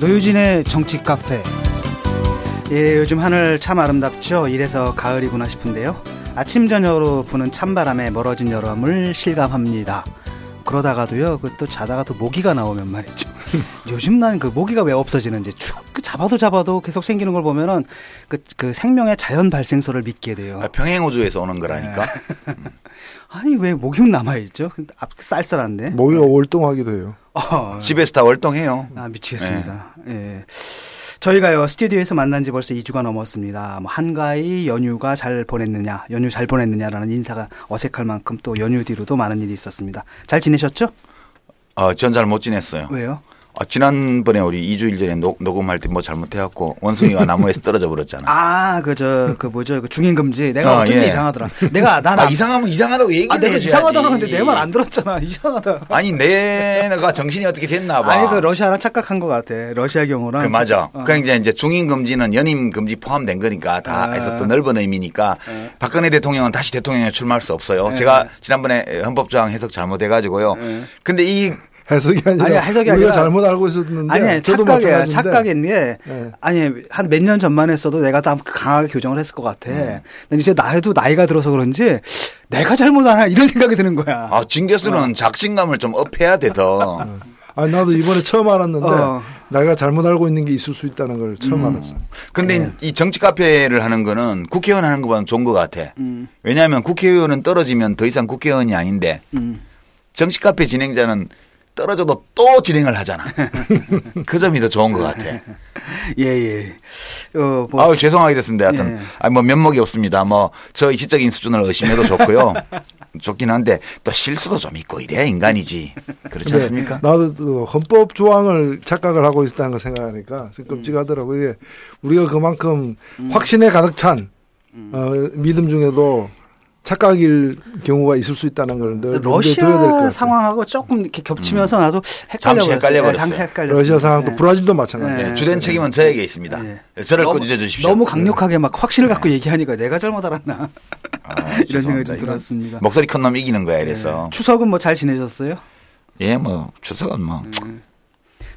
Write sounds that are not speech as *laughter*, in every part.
노유진의 정치 카페. 예, 요즘 하늘 참 아름답죠. 이래서 가을이구나 싶은데요. 아침 저녁으로 부는 찬바람에 멀어진 여름을 실감합니다. 그러다가도요, 그 또 자다가 또 모기가 나오면 말이죠. *laughs* 요즘 난 그 모기가 왜 없어지는지 쭉 잡아도 잡아도 계속 생기는 걸 보면은 그, 그 생명의 자연 발생소를 믿게 돼요. 아, 평행우주에서 오는 거라니까. *laughs* 아니 왜 모기는 남아 있죠? 앞- 쌀쌀한데. 모기가 월동하기도 해요. 어, 집에서 다 월동해요. 아 미치겠습니다. 예. 저희가요 스튜디오에서 만난 지 벌써 2주가 넘었습니다. 뭐 한가히 연휴가 잘 보냈느냐, 연휴 잘 보냈느냐라는 인사가 어색할 만큼 또 연휴 뒤로도 많은 일이 있었습니다. 잘 지내셨죠? 어, 전 잘 못 지냈어요. 왜요? 아, 지난번에 우리 2주일 전에 녹, 녹음할 때 뭐 잘못해갖고 원숭이가 나무에서 떨어져 버렸잖아. 아, 그 저 그 뭐죠? 그 중인 금지. 내가 어, 어쩐지 예. 이상하더라. 내가 *laughs* 난 아, 안- 이상하면 이상하다고 얘기를 아, 내가. 이상하다고 하는데 내 말 안 들었잖아. *laughs* 이상하다. 아니 내가 정신이 어떻게 됐나 봐. 아니 그 러시아랑 착각한 것 같아. 러시아 경우랑. 그 맞아. 어. 그러니까 이제 중인 금지는 연임 금지 포함된 거니까 다 아. 해서 또 넓은 의미니까 네. 박근혜 대통령은 다시 대통령에 출마할 수 없어요. 네. 제가 지난번에 헌법조항 해석 잘못해가지고요. 네. 근데 이 해석이 아니라 아니, 해석이 우리가 아니라- 잘못 알고 있었는데 아니, 아니 저도 착각이야. 마찬가지인데 착각인 게 네. 아니 한 몇 년 전만 했어도 내가 다 강하게 교정을 했을 것 같아. 음. 근데 이제 나이도 나이가 들어서 그런지 내가 잘못하나 이런 생각이 드는 거야. 아, 진 교수는 작심감을 좀 업해야 돼 더. 아니 나도 이번에 처음 알았는데 어. 내가 잘못 알고 있는 게 있을 수 있다는 걸 처음 음. 알았어. 근데 네. 이 정치 카페를 하는 거는 국회의원 하는 것보다는 좋은 것 같아. 음, 왜냐하면 국회의원은 떨어지면 더 이상 국회의원이 아닌데 음. 정치 카페 진행자는 떨어져도 또 진행을 하잖아. 그 점이 더 좋은 것 같아. *laughs* 예, 예. 어, 뭐, 아유 죄송하게 됐습니다. 하여튼 예. 아, 뭐 면목이 없습니다. 뭐 저 이치적인 수준을 의심해도 좋고요. *laughs* 좋긴 한데 또 실수도 좀 있고 이래야 인간이지. 그렇지 근데 않습니까? 나도 그 헌법 조항을 착각을 하고 있다는 걸 생각하니까 좀 끔찍하더라고. 이게 우리가 그만큼 음. 확신에 가득 찬 어, 믿음 중에도 착각일 경우가 있을 수 있다는 걸늘 러시아. 상황하고 조금 이렇게 겹치면서 나도 헷갈려 잠시 헷갈려버렸어요. 잠시 헷갈렸어요. 러시아 상황도 네. 브라질도 마찬가지. 네. 예, 주된 책임은 저에게 있습니다. 예. 저를 너무- 꾸짖어 주십시오. 너무 강력하게 막 확신을 갖고 얘기하니까 내가 잘못 알았나 아, *laughs* 이런 생각이 좀. 들었습니다. 목소리 큰 놈 이기는 거야 이래서. 네. 추석은 뭐 잘 지내셨어요? 예, 뭐 추석은 뭐.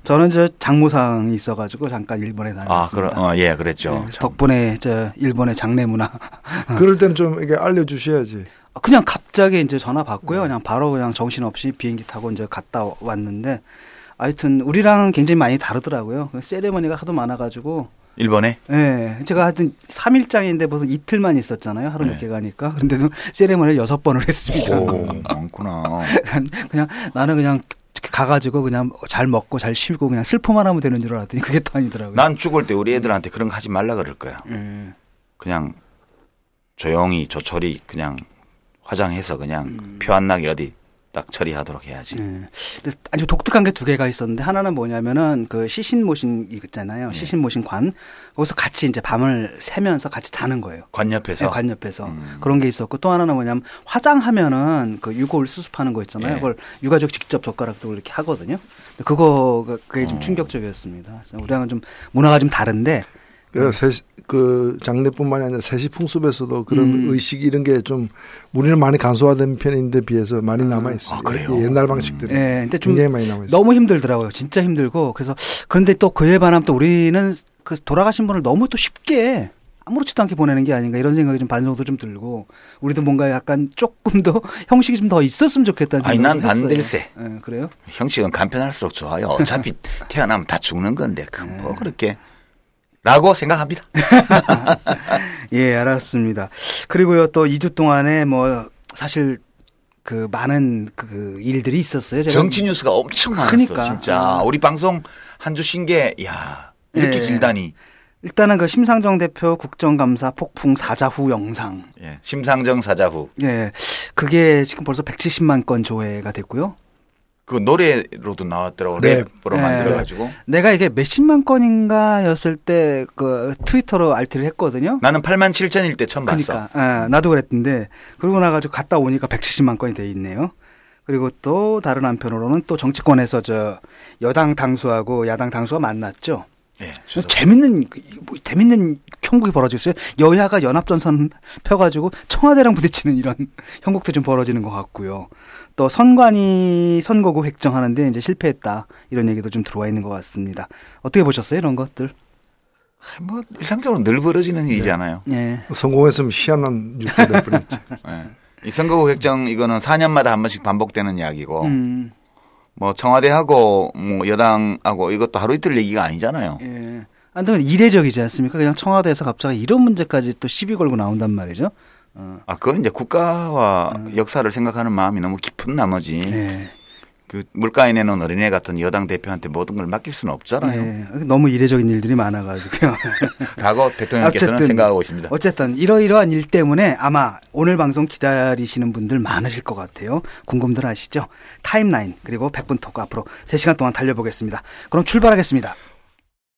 저는 저 장모상이 있어가지고 잠깐 일본에 아, 다녔습니다. 그럼 어, 예, 그랬죠. 네, 덕분에 저 일본의 장례 문화 *laughs* 그럴 때는 좀 이렇게 알려주셔야지. 그냥 갑자기 이제 전화 받고요. 그냥 바로 그냥 정신 없이 비행기 타고 이제 갔다 왔는데 하여튼 우리랑은 굉장히 많이 다르더라고요. 그 세레머니가 하도 많아가지고 일본에 예, 제가 하여튼 3일장인데 무슨 이틀만 있었잖아요. 하루 네. 늦게 가니까. 그런데도 세레머니를 여섯 번을 했습니다. 오, 많구나. *laughs* 난 그냥 나는 그냥 가가지고 그냥 잘 먹고 잘 쉬고 그냥 슬퍼만 하면 되는 줄 알았더니 그게 또 아니더라고요. 난 죽을 때 우리 애들한테 그런 거 하지 말라 그럴 거야. 예. 그냥 조용히 조촐히 그냥 화장해서 그냥 음. 표안 나게 어디 딱 처리하도록 해야지. 예. 근데 아주 독특한 게 두 개가 있었는데 하나는 뭐냐면은 그 시신 모신 있잖아요. 네. 시신 모신 관 거기서 같이 이제 밤을 새면서 같이 자는 거예요. 관 옆에서. 네, 관 옆에서 음. 그런 게 있었고 또 하나는 뭐냐면 화장하면은 그 유골 수습하는 거 있잖아요. 예. 그걸 유가족 직접 젓가락도 이렇게 하거든요. 그거 그게 좀 어. 충격적이었습니다. 우리랑은 좀 문화가 좀 다른데 그래서 세시- 그 장례뿐만이 아니라 세시 풍습에서도 그런 음. 의식 이런 게 좀 우리는 많이 간소화된 편인데 비해서 많이 남아 있어요. 아, 그래요? 옛날 방식들이 예, 근데 좀 굉장히 많이 남아 있어요. 너무 힘들더라고요. 진짜 힘들고 그래서 그런데 또 그에 반하면 또 우리는 그 돌아가신 분을 너무 또 쉽게 아무렇지도 않게 보내는 게 아닌가 이런 생각이 좀 반성도 좀 들고 우리도 뭔가 약간 조금 더 *laughs* 형식이 좀 더 있었으면 좋겠다는 아니, 생각이 난 반댈세. 예, 그래요? 형식은 간편할수록 좋아요. 어차피 *laughs* 태어나면 다 죽는 건데 그 네. 뭐 그렇게 라고 생각합니다. *laughs* 예, 알았습니다. 그리고요 또 2주 동안에 뭐 사실 그 많은 그 일들이 있었어요. 제가 정치 뉴스가 엄청 많았어. 그러니까. 진짜 아. 우리 방송 한 주 쉰 게 야 이렇게 예. 길다니. 일단은 그 심상정 대표 국정감사 폭풍 사자 후 영상. 예. 심상정 사자 후 예. 그게 지금 벌써 170만 건 조회가 됐고요. 그 노래로도 나왔더라고 네. 랩으로 예. 만들어가지고 내가 이게 몇십만 건인가였을 때 그 트위터로 알티를 했거든요. 나는 8만 7천일 때 처음 봤어. 그러니까 아, 나도 그랬던데 그러고 나가지고 갔다 오니까 170만 건이 돼 있네요. 그리고 또 다른 한편으로는 또 정치권에서 저 여당 당수하고 야당 당수가 만났죠. 예. 추석. 재밌는 뭐 재밌는 형국이 벌어지고 있어요. 여야가 연합전선 펴가지고 청와대랑 부딪히는 이런 *laughs* 형국도 좀 벌어지는 것 같고요. 또 선관위 선거구 획정하는데 이제 실패했다 이런 얘기도 좀 들어와 있는 것 같습니다. 어떻게 보셨어요 이런 것들? 뭐 일상적으로 늘 벌어지는 일이잖아요. 예. 성공했으면 희한한 뉴스가 될 *laughs* 뻔했죠. 예. 이 선거구 획정 이거는 4년마다 한 번씩 반복되는 이야기고 음, 뭐 청와대하고 뭐 여당하고 이것도 하루 이틀 얘기가 아니잖아요. 예. 아무튼 이례적이지 않습니까? 그냥 청와대에서 갑자기 이런 문제까지 또 시비 걸고 나온단 말이죠. 어, 아 그건 이제 국가와 역사를 생각하는 마음이 너무 깊은 나머지 예. 그 물가에 내놓은 어린애 같은 여당 대표한테 모든 걸 맡길 수는 없잖아요. 예. 너무 이례적인 일들이 많아가지고요. *laughs* 라고 대통령께서는 어쨌든, 생각하고 있습니다. 어쨌든 이러이러한 일 때문에 아마 오늘 방송 기다리시는 분들 많으실 것 같아요. 궁금들 하시죠? 타임라인 그리고 100분 토크 앞으로 3시간 동안 달려보겠습니다. 그럼 출발하겠습니다.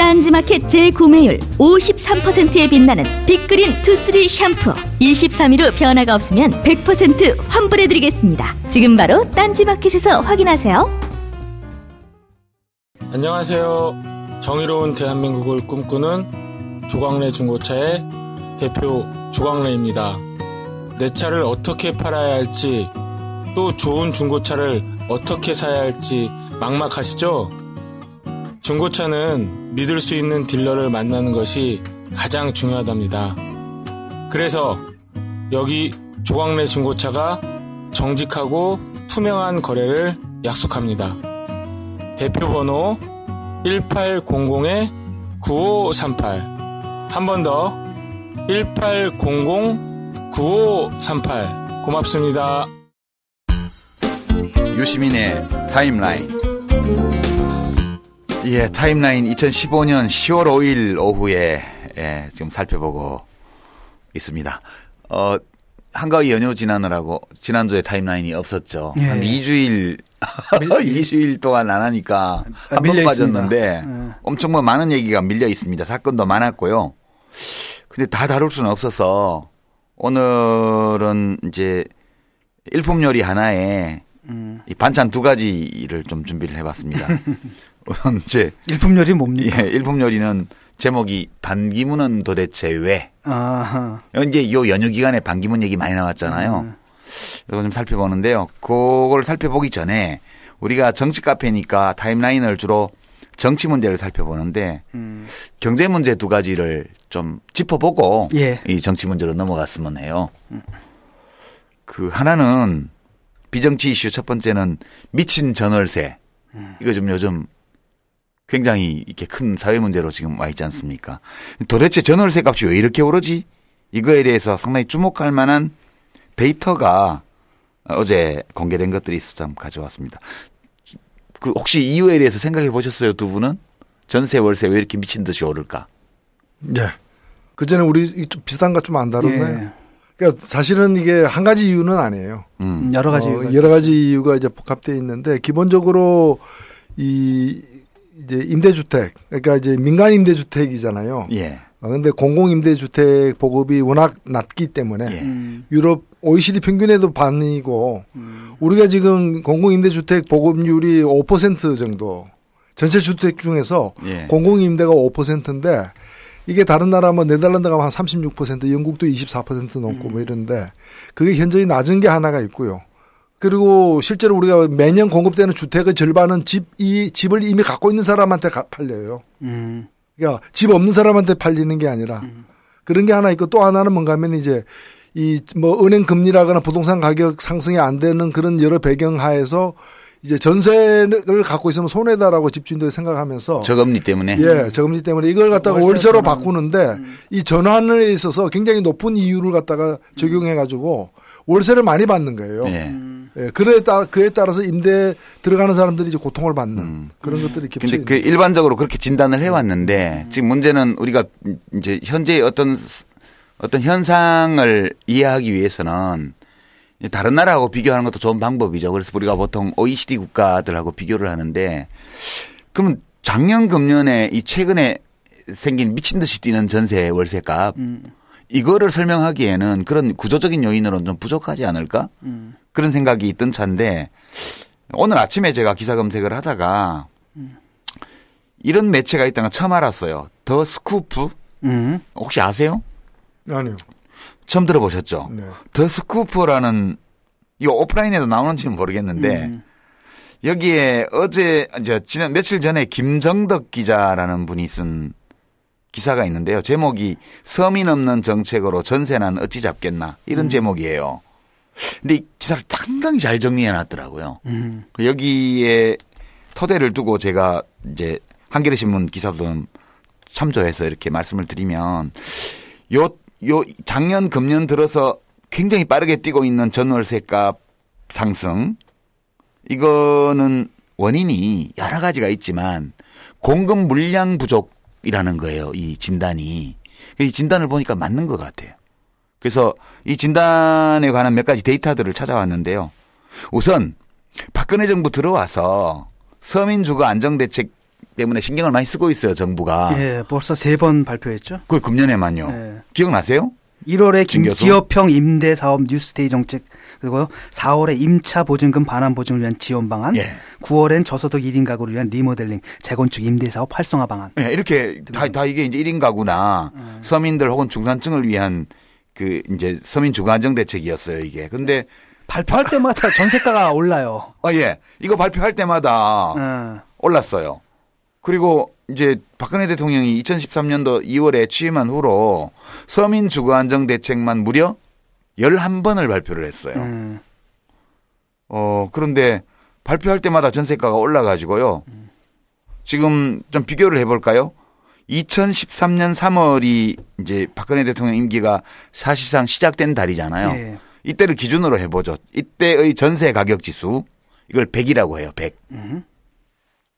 딴지마켓 재구매율 53%에 빛나는 빅그린 투쓰리 샴푸 23일 후 변화가 없으면 100% 환불해드리겠습니다. 지금 바로 딴지마켓에서 확인하세요. 안녕하세요. 정의로운 대한민국을 꿈꾸는 조광래 중고차의 대표 조광래입니다. 내 차를 어떻게 팔아야 할지 또 좋은 중고차를 어떻게 사야 할지 막막하시죠? 중고차는 믿을 수 있는 딜러를 만나는 것이 가장 중요하답니다. 그래서 여기 조광래 중고차가 정직하고 투명한 거래를 약속합니다. 대표 번호 1800-9538 한 번 더 1800-9538 고맙습니다. 유시민의 타임라인. 예, 타임라인 2015년 10월 5일 오후에 예, 지금 살펴보고 있습니다. 어, 한가위 연휴 지나느라고 지난주에 타임라인이 없었죠. 예. 한 2주일 2주일 *laughs* 동안 안 하니까 아, 한번 밀려 빠졌는데. 예. 엄청 뭐 많은 얘기가 밀려 있습니다. 사건도 많았고요. 근데 다 다룰 수는 없어서 오늘은 이제 일품 요리 하나에 음. 이 반찬 두 가지를 좀 준비를 해봤습니다. *laughs* 이제 일품 요리 뭡니까? 예, 일품 요리는 제목이 반기문은 도대체 왜? 아하. 이제 요 연휴 기간에 반기문 얘기 많이 나왔잖아요. 음. 이거 좀 살펴보는데요. 그걸 살펴보기 전에 우리가 정치 카페니까 타임라인을 주로 정치 문제를 살펴보는데 음. 경제 문제 두 가지를 좀 짚어보고 예. 이 정치 문제로 넘어갔으면 해요. 그 하나는 비정치 이슈 첫 번째는 미친 전월세. 이거 좀 요즘 굉장히 이렇게 큰 사회 문제로 지금 와 있지 않습니까? 도대체 전월세 값이 왜 이렇게 오르지? 이거에 대해서 상당히 주목할 만한 데이터가 어제 공개된 것들이 있어서 좀 가져왔습니다. 그 혹시 이유에 대해서 생각해 보셨어요, 두 분은? 전세 월세 왜 이렇게 미친 듯이 오를까? 예. 그 전에 우리 이좀 비슷한 거좀안 다뤘나요? 예. 그러니까 사실은 이게 한 가지 이유는 아니에요. 음. 음, 여러 가지 어, 이유가 여러 가지 이유가 이제 복합되어 있는데 기본적으로 이 이제 임대주택 그러니까 이제 민간 임대주택이잖아요. 예. 어, 근데 공공 임대주택 보급이 워낙 낮기 때문에 예. 음. 유럽 OECD 평균에도 반이고 우리가 지금 공공 임대주택 보급률이 5% 정도 전체 주택 중에서 예. 공공 임대가 5%인데 이게 다른 나라 뭐 네덜란드 가면 한 36%, 영국도 24% 넘고 뭐 이런데 그게 현저히 낮은 게 하나가 있고요. 그리고 실제로 우리가 매년 공급되는 주택의 절반은 집, 이 집을 이미 갖고 있는 사람한테 가- 팔려요. 음. 그러니까 집 없는 사람한테 팔리는 게 아니라 그런 게 하나 있고 또 하나는 뭔가 하면 이제 이 뭐 은행 금리라거나 부동산 가격 상승이 안 되는 그런 여러 배경 하에서 이제 전세를 갖고 있으면 손해다라고 집주인들이 생각하면서 저금리 때문에. 예, 저금리 때문에 이걸 갖다가 월세 월세로 전환. 바꾸는데 이 전환에 있어서 굉장히 높은 이유를 갖다가 적용해 가지고 월세를 많이 받는 거예요. 예. 예, 그에 따라 그에 따라서 임대 들어가는 사람들이 이제 고통을 받는 그런 것들이 겹쳐 근데 그 일반적으로 그렇게 진단을 해왔는데 지금 문제는 우리가 이제 현재 어떤 어떤 현상을 이해하기 위해서는 다른 나라하고 비교하는 것도 좋은 방법이죠. 그래서 우리가 보통 OECD 국가들하고 비교를 하는데 그러면 작년 금년에 이 최근에 생긴 미친 듯이 뛰는 전세 월세값 이거를 설명하기에는 그런 구조적인 요인으로는 좀 부족하지 않을까? 그런 생각이 있던 차인데 오늘 아침에 제가 기사 검색을 하다가 이런 매체가 있다는 걸 처음 알았어요. 더 스쿠프? 음. 혹시 아세요? 아니요. 처음 들어보셨죠? 네. 더 스쿠프라는 이 오프라인에도 나오는지는 모르겠는데 음. 여기에 어제 이제 지난 며칠 전에 김정덕 기자라는 분이 쓴 기사가 있는데요. 제목이 서민 없는 정책으로 전세난 어찌 잡겠나 이런 제목이에요. 근데 이 기사를 상당히 잘 정리해 놨더라고요. 음. 여기에 토대를 두고 제가 이제 한겨레 신문 기사도 좀 참조해서 이렇게 말씀을 드리면 요, 요 작년 금년 들어서 굉장히 빠르게 뛰고 있는 전월세값 상승 이거는 원인이 여러 가지가 있지만 공급 물량 부족이라는 거예요. 이 진단이. 이 진단을 보니까 맞는 것 같아요. 그래서 이 진단에 관한 몇 가지 데이터들을 찾아왔는데요. 우선 박근혜 정부 들어와서 서민 주거 안정 대책 때문에 신경을 많이 쓰고 있어요, 정부가. 예, 벌써 세 번 발표했죠. 그 금년에만요. 예. 기억나세요? 1월에 진 김? 기업형 임대 사업 뉴스테이 정책 그리고 4월에 임차 보증금 반환 보증을 위한 지원 방안, 예. 9월엔 저소득 1인 가구를 위한 리모델링 재건축 임대 사업 활성화 방안. 예, 이렇게 다, 다 이게 이제 1인 가구나 서민들 혹은 중산층을 위한 그 이제 서민 주거 안정 대책이었어요, 이게. 근데 발표할 때마다 전세가가 *laughs* 올라요. 아, 예. 이거 발표할 때마다 어. 올랐어요. 그리고 이제 박근혜 대통령이 2013년도 2월에 취임한 후로 서민 주거 안정 대책만 무려 11번을 발표를 했어요. 음. 어, 그런데 발표할 때마다 전세가가 올라가지고요. 지금 좀 비교를 해볼까요? 2013년 3월이 이제 박근혜 대통령 임기가 사실상 시작된 달이잖아요. 예. 이때를 기준으로 해보죠. 이때의 전세 가격 지수 이걸 100이라고 해요. 100. 음.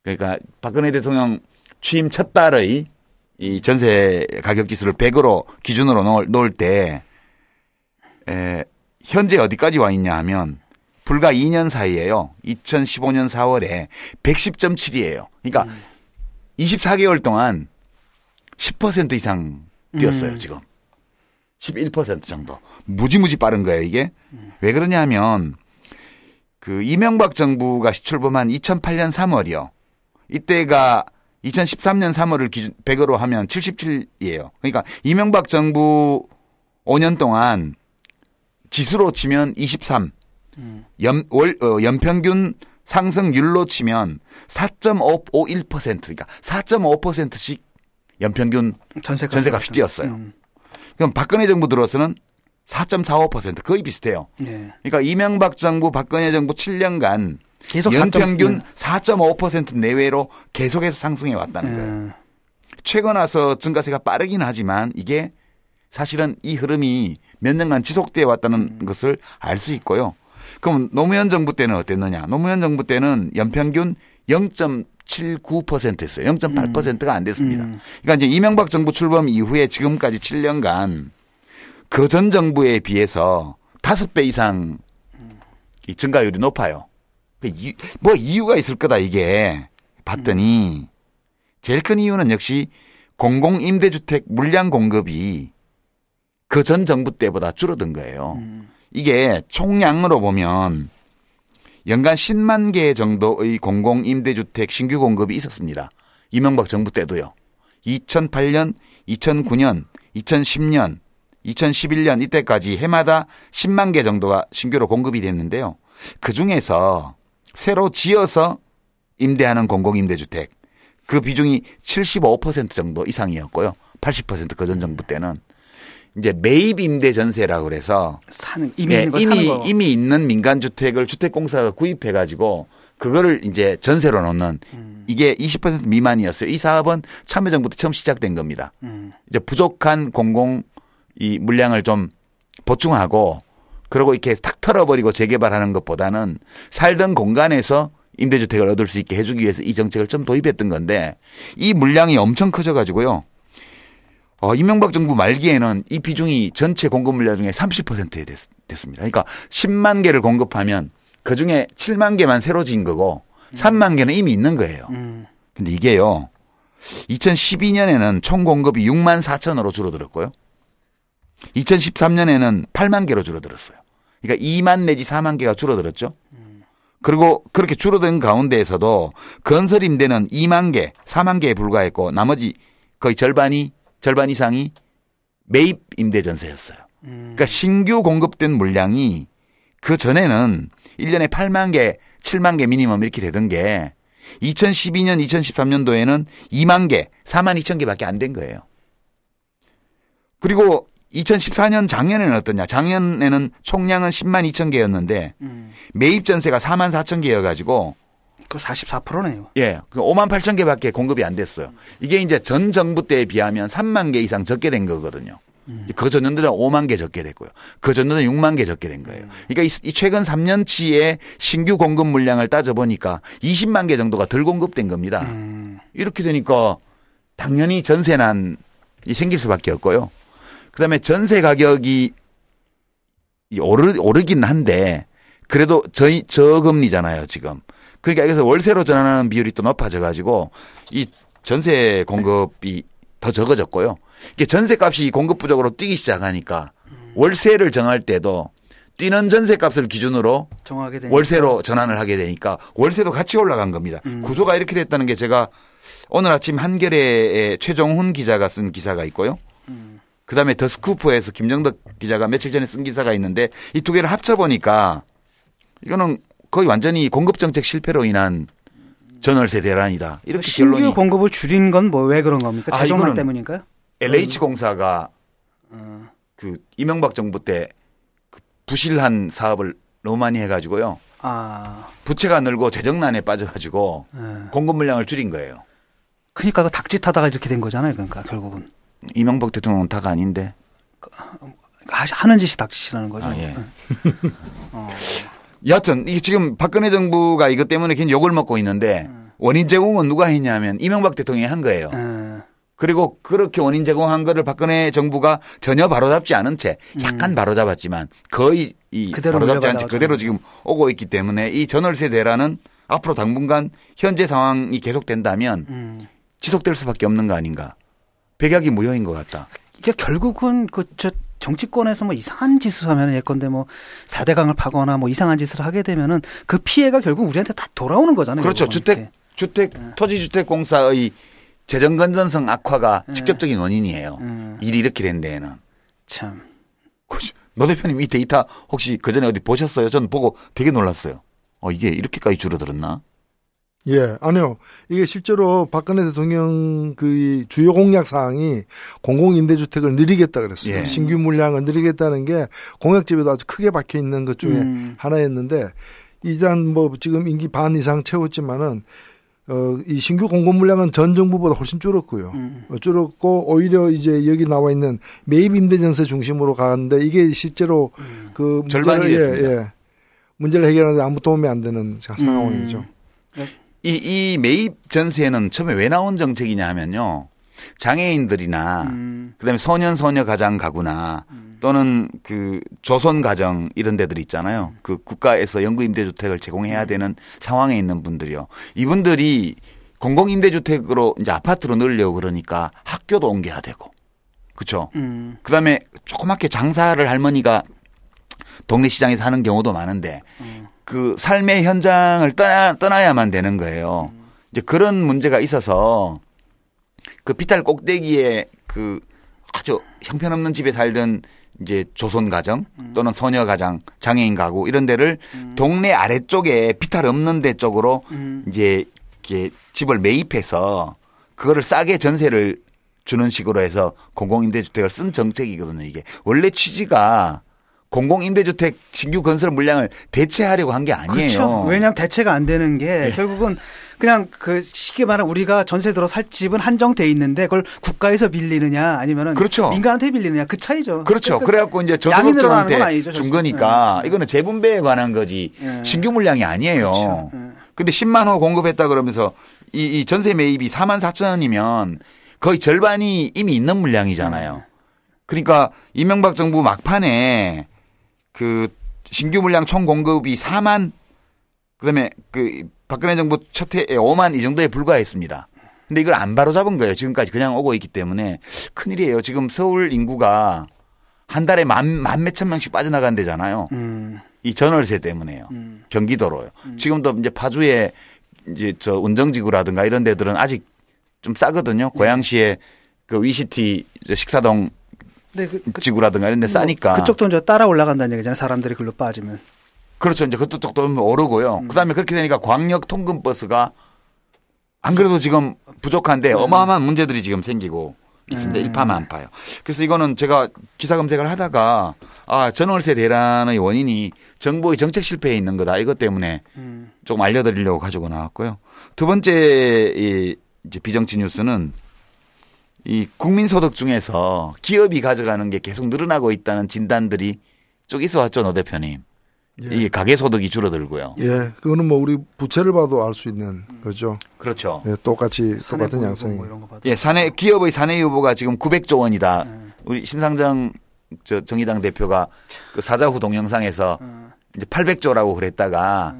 그러니까 박근혜 대통령 취임 첫 달의 이 전세 가격 지수를 100으로 기준으로 놓을, 놓을 때 에, 현재 어디까지 와 있냐 하면 불과 2년 사이에요. 2015년 4월에 110.7이에요. 그러니까 24개월 동안 10% 이상 뛰었어요, 음. 지금. 11% 정도. 무지무지 빠른 거예요, 이게. 왜 그러냐면 그 이명박 정부가 시출범한 2008년 3월이요. 이때가 2013년 3월을 기준 100으로 하면 77이에요. 그러니까 이명박 정부 5년 동안 지수로 치면 23. 연, 월, 어, 연평균 상승률로 치면 4.51% 그러니까 4.5%씩 연평균 전세가 전세값이 뛰었어요. 음. 그럼 박근혜 정부 들어서는 4.45% 거의 비슷해요. 예. 그러니까 이명박 정부, 박근혜 정부 7년간 계속 연평균 4.1. 4.5% 내외로 계속해서 상승해 왔다는 거예요. 예. 최근 와서 증가세가 빠르긴 하지만 이게 사실은 이 흐름이 몇 년간 지속되어 왔다는 것을 알 수 있고요. 그럼 노무현 정부 때는 어땠느냐? 노무현 정부 때는 연평균 0.79%였어요. 0.8%가 안 됐습니다. 음. 그러니까 이제 이명박 정부 출범 이후에 지금까지 7년간 그 전 정부에 비해서 5배 이상 이 증가율이 높아요. 그 이- 뭐 이유가 있을 거다 이게 봤더니 제일 큰 이유는 역시 공공 임대주택 물량 공급이 그 전 정부 때보다 줄어든 거예요. 이게 총량으로 보면 연간 10만 개 정도의 공공임대주택 신규 공급이 있었습니다. 이명박 정부 때도요. 2008년, 2009년, 2010년, 2011년 이때까지 해마다 10만 개 정도가 신규로 공급이 됐는데요. 그 중에서 새로 지어서 임대하는 공공임대주택 그 비중이 75% 정도 이상이었고요. 80% 그전 정부 때는 이제 매입 임대 전세라고 그래서 사는 이미 예, 있는 거 이미. 이미 있는 민간 주택을 주택공사가 구입해 가지고 그거를 이제 전세로 놓는 음. 이게 20% 미만이었어요. 이 사업은 참여정부 때 처음 시작된 겁니다. 음. 이제 부족한 공공 이 물량을 좀 보충하고 그리고 이렇게 탁 털어버리고 재개발하는 것보다는 살던 공간에서 임대주택을 얻을 수 있게 해주기 위해서 이 정책을 좀 도입했던 건데 이 물량이 엄청 커져가지고요. 어, 이명박 정부 말기에는 이 비중이 전체 공급 물량 중에 30%에 됐, 됐습니다. 그러니까 10만 개를 공급하면 그 중에 7만 개만 새로 진 거고 3만 개는 이미 있는 거예요. 음. 근데 이게요. 2012년에는 총 공급이 6만 4천으로 줄어들었고요. 2013년에는 8만 개로 줄어들었어요. 그러니까 2만 내지 4만 개가 줄어들었죠. 그리고 그렇게 줄어든 가운데에서도 건설 임대는 2만 개, 4만 개에 불과했고 나머지 거의 절반이 절반 이상이 매입 임대 전세였어요. 그러니까 신규 공급된 물량이 그 전에는 1년에 8만 개, 7만 개 미니멈 이렇게 되던 게 2012년, 2013년도에는 2만 개, 4만 2천 개밖에 안 된 거예요. 그리고 2014년 작년에는 어떠냐? 작년에는 총량은 10만 2천 개였는데 매입 전세가 4만 4천 개여 가지고 그 44%네요. 예, 그 5만 8천 개밖에 공급이 안 됐어요. 이게 이제 전 정부 때에 비하면 3만 개 이상 적게 된 거거든요. 그 전년도는 5만 개 적게 됐고요. 그 전년도는 6만 개 적게 된 거예요. 그러니까 이- 이 최근 3년치의 신규 공급 물량을 따져보니까 20만 개 정도가 덜 공급된 겁니다. 이렇게 되니까 당연히 전세난이 생길 수밖에 없고요. 그다음에 전세 가격이 이 오르, 오르긴 한데 그래도 저희 저금리잖아요 지금. 그러니까 여기서 월세로 전환하는 비율이 또 높아져 가지고 이 전세 공급이 더 적어졌고요. 이게 전세 값이 공급 부족으로 뛰기 시작하니까 월세를 정할 때도 뛰는 전세 값을 기준으로 정하게 되니까. 월세로 전환을 하게 되니까 월세도 같이 올라간 겁니다. 구조가 이렇게 됐다는 게 제가 오늘 아침 한겨레의 최종훈 기자가 쓴 기사가 있고요. 그다음에 더 스쿠프에서 김정덕 기자가 며칠 전에 쓴 기사가 있는데 이 두 개를 합쳐 보니까 이거는 거의 완전히 공급 정책 실패로 인한 전월세 대란이다. 이렇게 신규 결론이 공급을 줄인 건 뭐 왜 그런 겁니까? 아, 재정난 이거는 때문인가요? LH 공사가 어. 그 이명박 정부 때 그 부실한 사업을 너무 많이 해가지고요. 아, 부채가 늘고 재정난에 빠져가지고 예. 공급 물량을 줄인 거예요. 그러니까 그 닥짓하다가 이렇게 된 거잖아요. 그러니까 결국은 이명박 대통령은 다가 아닌데. 하- 하는 짓이 닥짓이라는 거죠. 아, 예. 어. 여하튼 이게 지금 박근혜 정부가 이것 때문에 굉장히 욕을 먹고 있는데 원인 제공은 누가 했냐면 이명박 대통령이 한 거예요. 예. 그리고 그렇게 원인 제공한 거를 박근혜 정부가 전혀 바로잡지 않은 채 약간 바로잡았지만 거의 이 음. 그대로 바로잡지 않은 채. 그대로 지금 오고 있기 때문에 이 전월 세 대란은 앞으로 당분간 현재 상황이 계속된다면 음. 지속될 수밖에 없는 거 아닌가. 백약이 무효인 것 같다. 이게 결국은 그 저 정치권에서 뭐 이상한 짓을 하면 예컨대 뭐 4대 강을 파거나 뭐 이상한 짓을 하게 되면은 그 피해가 결국 우리한테 다 돌아오는 거잖아요. 그렇죠. 주택 이렇게. 주택 토지 주택 공사의 재정 건전성 악화가 직접적인 원인이에요. 음. 일이 이렇게 된 데에는. 참. 노 대표님 이 데이터 혹시 그 전에 어디 보셨어요? 저는 보고 되게 놀랐어요. 어 이게 이렇게까지 줄어들었나? 예, 아니요. 이게 실제로 박근혜 대통령 그 주요 공약 사항이 공공 임대주택을 늘리겠다 그랬어요. 예. 신규 물량을 늘리겠다는 게 공약집에도 아주 크게 박혀 있는 것 중에 음. 하나였는데 일단 뭐 지금 임기 반 이상 채웠지만은 어, 이 신규 공급 물량은 전 정부보다 훨씬 줄었고요. 음. 어, 줄었고 오히려 이제 여기 나와 있는 매입 임대 전세 중심으로 가는데 이게 실제로 그 절반이 문제를. 예, 예. 문제를 해결하는데 아무 도움이 안 되는 자- 상황이죠. 이, 이 매입 전세는 처음에 왜 나온 정책이냐 하면요. 장애인들이나 음. 그다음에 소년 소녀 가장 가구나 또는 그 조선 가정 이런 데들 있잖아요. 그 국가에서 연구 임대 주택을 제공해야 되는 상황에 있는 분들이요. 이분들이 공공 임대 주택으로 이제 아파트로 늘려고 그러니까 학교도 옮겨야 되고. 그렇죠? 음. 그다음에 조그맣게 장사를 할머니가 동네 시장에서 하는 경우도 많은데 그 삶의 현장을 떠나 떠나야만 되는 거예요. 이제 그런 문제가 있어서 그 비탈 꼭대기에 그 아주 형편없는 집에 살던 이제 조선 가정 또는 소녀 가정 장애인 가구 이런 데를 동네 아래쪽에 비탈 없는 데 쪽으로 음. 이제 이렇게 집을 매입해서 그거를 싸게 전세를 주는 식으로 해서 공공임대주택을 쓴 정책이거든요. 이게 원래 취지가 공공임대주택 신규 건설 물량을 대체하려고 한 게 아니에요. 그렇죠. 왜냐하면 대체가 안 되는 게 예. 결국은 그냥 그 쉽게 말하면 우리가 전세 들어 살 집은 한정돼 있는데 그걸 국가에서 빌리느냐 아니면은 그렇죠. 민간한테 빌리느냐 그 차이죠. 그렇죠. 그- 그래갖고 이제 아니죠, 준. 거니까 이거는 재분배에 관한 거지 예. 신규 물량이 아니에요. 그렇죠. 예. 근데 10만 호 공급했다 그러면서 이, 이 전세 매입이 4만 4천이면 거의 절반이 이미 있는 물량이잖아요. 그러니까 이명박 정부 막판에 그 신규 물량 총 공급이 4만 그다음에 그 박근혜 정부 첫 해에 5만 이 정도에 불과했습니다. 근데 이걸 안 바로 잡은 거예요. 지금까지 그냥 오고 있기 때문에 큰일이에요. 지금 서울 인구가 한 달에 만, 만 몇천 명씩 빠져나간대잖아요. 음. 이 전월세 때문에요. 음. 경기도로요. 지금도 이제 파주에 이제 저 운정지구라든가 이런 데들은 아직 좀 싸거든요. 네. 고양시에 그 위시티 저 식사동 근데 그, 그, 지구라든가 이런 데 싸니까. 뭐 그쪽도 이제 따라 올라간다는 얘기잖아요. 사람들이 글로 빠지면. 그렇죠. 이제 그것도 또 오르고요. 음. 그다음에 그렇게 되니까 광역 통근 버스가 안 그래도 지금 네. 부족한데 어마어마한 문제들이 지금 생기고 있습니다. 음. 일파만파요. 그래서 이거는 제가 기사 검색을 하다가 아 전월세 대란의 원인이 정부의 정책 실패에 있는 거다. 이것 때문에 음. 조금 알려드리려고 가지고 나왔고요. 두 번째 이 이제 비정치 뉴스는 이 국민소득 중에서 기업이 가져가는 게 계속 늘어나고 있다는 진단들이 쭉 있어 왔죠, 노 대표님. 예. 이 가계 소득이 줄어들고요. 예, 그거는 뭐 우리 부채를 봐도 알 수 있는 거죠. 그렇죠. 예, 똑같이 똑같은 양상이. 뭐. 예, 사내 기업의 사내 유보가 지금 900조 원이다. 네. 우리 심상정 저 정의당 대표가 그 사자후 동영상에서 어. 이제 800조라고 그랬다가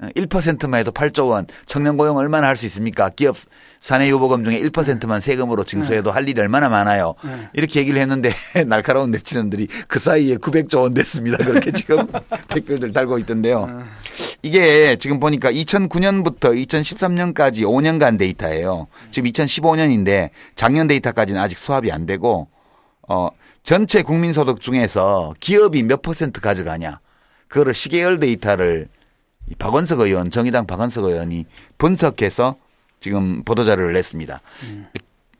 1%만 해도 8조 원 청년 고용 얼마나 할 수 있습니까? 기업 사내 유보금 중에 1%만 세금으로 징수해도 할 일이 얼마나 많아요. 네. 이렇게 얘기를 했는데 *laughs* 날카로운 네티즌들이 그 사이에 900조 원 됐습니다. 그렇게 지금 *laughs* 댓글들 달고 있던데요. 이게 지금 보니까 2009년부터 2013년까지 5년간 데이터예요. 지금 2015년인데 작년 데이터까지는 아직 수합이 안 되고 어 전체 국민 소득 중에서 기업이 몇 퍼센트 가져가냐. 그거를 시계열 데이터를 이 박원석 의원, 정의당 박원석 의원이 분석해서 지금 보도자료를 냈습니다.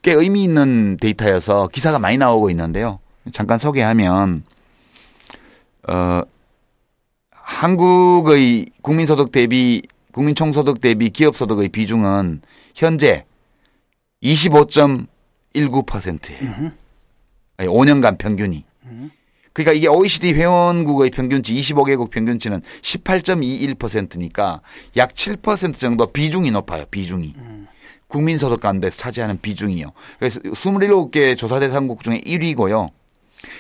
꽤 의미 있는 데이터여서 기사가 많이 나오고 있는데요. 잠깐 소개하면 어 한국의 국민소득 대비 국민총소득 대비 기업소득의 비중은 현재 25.19%예요. 아니, 5년간 평균이. 그러니까 이게 OECD 회원국의 평균치 25개국 평균치는 18.21%니까 약 7% 정도 비중이 높아요. 비중이. 국민소득 가운데서 차지하는 비중이요. 그래서 27개 조사 대상국 중에 1위고요.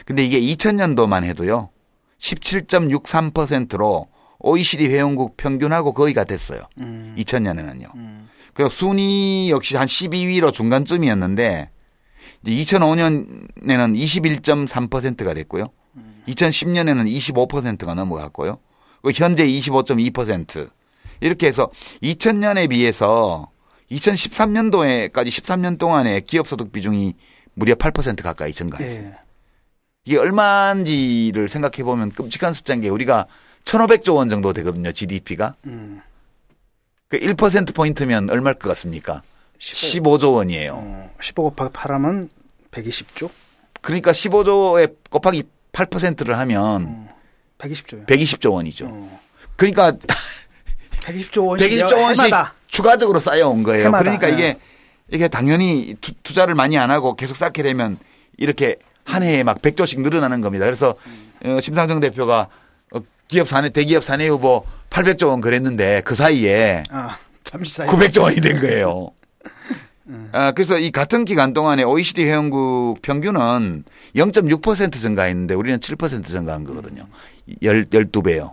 근데 이게 2000년도만 해도요. 17.63%로 OECD 회원국 평균하고 거의 같았어요. 2000년에는요. 그리고 순위 역시 한 12위로 중간쯤이었는데 이제 2005년에는 21.3%가 됐고요. 2010년에는 25%가 넘어갔고요. 그리고 현재 25.2% 이렇게 해서 2000년에 비해서 2013년도에까지 13년 동안에 기업 소득 비중이 무려 8% 가까이 증가했습니다. 예. 이게 얼마인지를 생각해 보면 끔찍한 숫자인 게 우리가 1,500조 원 정도 되거든요. GDP가. 음. 그1% 포인트면 얼마일 것 같습니까? 15 조 원이에요. 어, 15 곱하기 8하면 120조? 그러니까 15조에 곱하기 8%를 하면 120조요. 120조 원이죠. 어. 그러니까 120조 원씩 120조 원씩 해마다. 추가적으로 쌓여온 거예요. 해마다. 그러니까 네. 이게 이게 당연히 투, 투자를 많이 안 하고 계속 쌓게 되면 이렇게 한 해에 막 100조씩 늘어나는 겁니다. 그래서 어, 심상정 대표가 어, 기업 사내 대기업 사내 유보 800조 원 그랬는데 그 사이에 아, 잠시 사이. 900조 원이 된 거예요. *laughs* 아, 그래서 이 같은 기간 동안에 OECD 회원국 평균은 0.6% 증가했는데 우리는 7% 증가한 거거든요. 열, 12배요.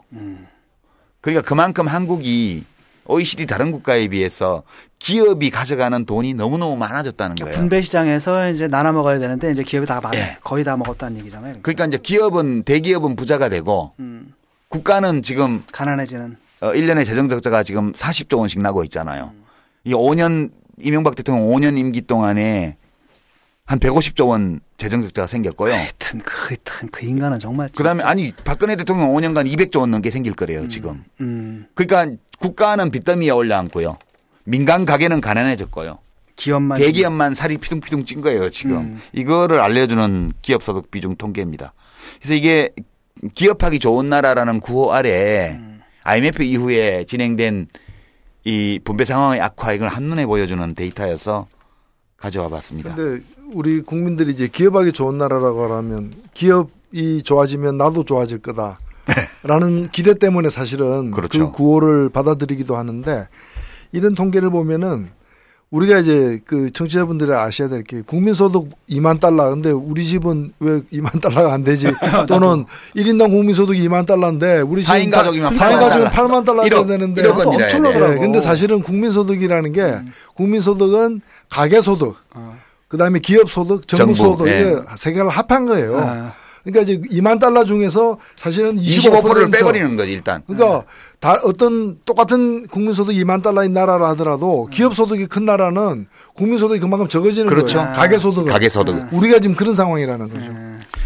그러니까 그만큼 한국이 OECD 다른 국가에 비해서 기업이 가져가는 돈이 너무너무 많아졌다는 거예요. 분배 시장에서 이제 나눠 먹어야 되는데 이제 기업이 다 많, 예. 거의 다 먹었다는 얘기잖아요. 그러니까 이제 기업은 대기업은 부자가 되고 음, 국가는 지금 가난해지는. 어, 1년에 재정 적자가 지금 40조 원씩 나고 있잖아요. 이 5년 이명박 대통령 5년 임기 동안에 한 150조 원 재정 적자가 생겼고요. 하여튼 그, 하여튼 그 인간은 정말. 그다음에 아니 박근혜 대통령 5년간 200조 원 넘게 생길 거래요, 지금. 음, 그러니까 국가는 빚더미에 올라앉고요. 민간 가게는 가난해졌고요. 기업만. 대기업만 살이 피둥피둥 찐 거예요, 지금. 음. 이거를 알려주는 기업 소득 비중 통계입니다. 그래서 이게 기업하기 좋은 나라라는 구호 아래 음. IMF 이후에 진행된 이 분배 상황의 악화 이걸 한눈에 보여주는 데이터여서 가져와 봤습니다. 근데 우리 국민들이 이제 기업하기 좋은 나라라고 하면 기업이 좋아지면 나도 좋아질 거다 라는 *laughs* 기대 때문에 사실은 그렇죠. 그 구호를 받아들이기도 하는데 이런 통계를 보면은 우리가 이제 그 청취자분들이 아셔야 될 게 국민소득 2만 달러. 근데 우리 집은 왜 2만 달러가 안 되지? *laughs* 또는 1인당 국민소득 2만 달러인데 우리 집은 4인 가족이면 4인 8만 가족이면 달러. 8만 달러 되는데 해야 돼. 엄청나더라고. 예, 근데 사실은 국민소득이라는 게 음. 국민소득은 가계소득, 어. 그다음에 기업소득, 정부, 정부소득 예. 이게 세 개를 합한 거예요. 아. 그러니까 이제 2만 달러 중에서 사실은 25%를 25% 빼버리는 거지 일단. 그러니까 다 어떤 똑같은 국민 소득 2만 달러인 나라라 하더라도 기업 소득이 큰 나라는 국민 소득이 그만큼 적어지는 그렇죠. 거예요. 가계 소득은. 가계 소득. 우리가 지금 그런 상황이라는 거죠.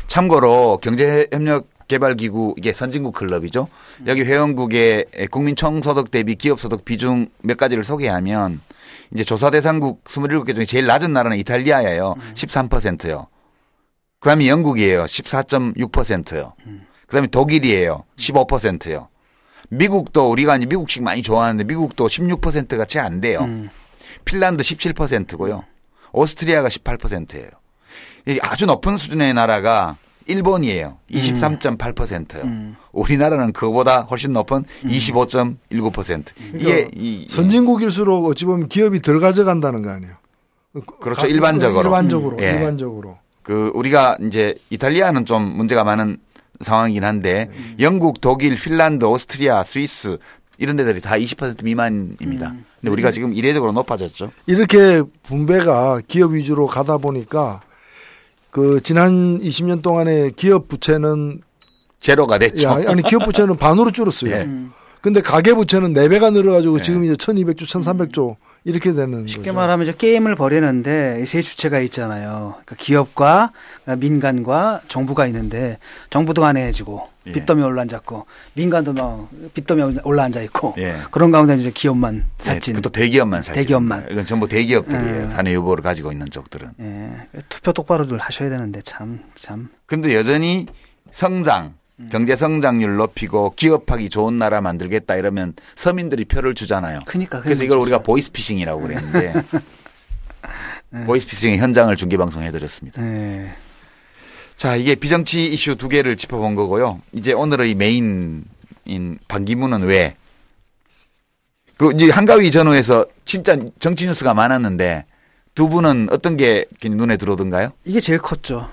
참고로 경제협력 개발기구 이게 선진국 클럽이죠. 여기 회원국의 국민 총소득 대비 기업 소득 비중 몇 가지를 소개하면 이제 조사 대상국 27개 중에 제일 낮은 나라는 이탈리아예요. 13%요. 그다음에 영국이에요. 14.6%요. 그다음에 독일이에요. 15%요. 미국도 우리가 이제 미국식 많이 좋아하는데 미국도 16%가 채 안 돼요. 핀란드 17%고요. 오스트리아가 18%예요. 이 아주 높은 수준의 나라가 일본이에요. 23.8%요. 우리나라는 그거보다 훨씬 높은 25.19%. 이게 이 선진국일수록 어찌 보면 기업이 덜 가져간다는 거 아니에요. 그렇죠. 일반적으로. 일반적으로. 예. 일반적으로. 그 우리가 이제 이탈리아는 좀 문제가 많은 상황이긴 한데 음. 영국, 독일, 핀란드, 오스트리아, 스위스 이런 데들이 다 20% 미만입니다. 음. 근데 우리가 지금 이례적으로 높아졌죠. 이렇게 분배가 기업 위주로 가다 보니까 그 지난 20년 동안에 기업 부채는 제로가 됐죠. 야, 아니 기업 부채는 반으로 줄었어요. 예. 근데 가계 부채는 4배가 늘어 가지고 예. 지금 이제 1200조, 1300조 이렇게 되는 쉽게 거죠. 말하면 이제 게임을 벌이는데 이세 주체가 있잖아요. 그러니까 기업과 민간과 정부가 있는데 정부도 가난해지고 예. 빚더미 올라앉았고 민간도 막 빚더미 올라앉아 있고 예. 그런 가운데 이제 기업만 네, 살찐. 또 대기업만 살찐 대기업만. 이건 전부 대기업들이에요. 음. 사내 유보를 가지고 있는 쪽들은. 예. 투표 똑바로들 하셔야 되는데 참 참. 근데 여전히 성장, 음. 경제 성장률 높이고 기업하기 좋은 나라 만들겠다 이러면 서민들이 표를 주잖아요. 그러니까 그래서 이걸 우리가 보이스피싱이라고 그랬는데 *laughs* 보이스피싱의 현장을 중계 방송해 드렸습니다. 예. 자, 이게 비정치 이슈 두 개를 짚어본 거고요. 이제 오늘의 메인인 반기문은 왜? 그 한가위 전후에서 진짜 정치 뉴스가 많았는데 두 분은 어떤 게 눈에 들어오던가요? 이게 제일 컸죠.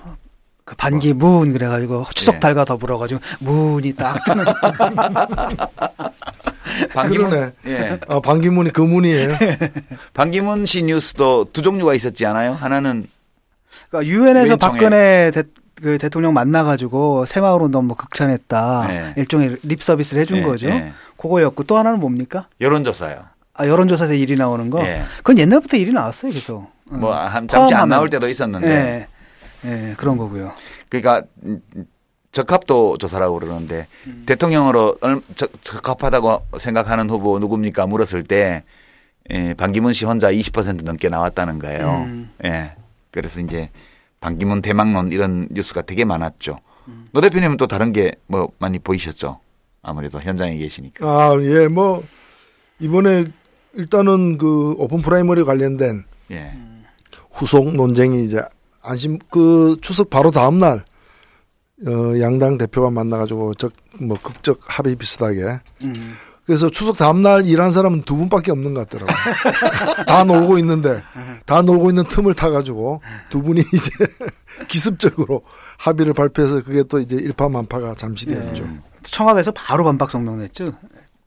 그 반기 문 그래가지고 추석 예. 달과 더불어가지고 문이 딱 뜨는. *laughs* 그러네. 예. 아, 반기문이 그 문이에요. *laughs* 반기문 씨 뉴스도 두 종류가 있었지 않아요? 하나는 그러니까 유엔에서. 박근혜 대, 그 대통령 만나가지고 새마을 운동 뭐 극찬했다. 네. 일종의 립 서비스를 해준 예, 거죠. 예. 그거였고 또 하나는 뭡니까? 여론조사요. 아, 여론조사에서 일이 나오는 거. 예. 그건 옛날부터 일이 나왔어요, 계속. 어. 뭐한 잠시 안. 나올 때도 있었는데 예. 예, 그런 거고요. 그러니까 음, 적합도 조사라고 그러는데 음. 대통령으로 적합하다고 생각하는 후보 누굽니까 물었을 때 예, 반기문 씨 혼자 20% 넘게 나왔다는 거예요. 음. 예. 그래서 이제 반기문 대망론 이런 뉴스가 되게 많았죠. 음. 노 대표님은 또 다른 게 뭐 많이 보이셨죠? 아무래도 현장에 계시니까. 아, 예, 뭐 이번에 일단은 그 open primary 관련된 예. 후속 논쟁이 이제 안심 그 추석 바로 다음 날 어, 양당 대표가 만나가지고 적뭐 극적 합의 비슷하게 음. 그래서 추석 다음 날 일한 사람은 두 분밖에 없는 것 같더라고. *laughs* 다 놀고 있는데 다 놀고 있는 틈을 타가지고 두 분이 *laughs* 이제 기습적으로 합의를 발표해서 그게 또 이제 일파만파가 잠시 되었죠. 청와대에서 바로 반박 성명 냈죠.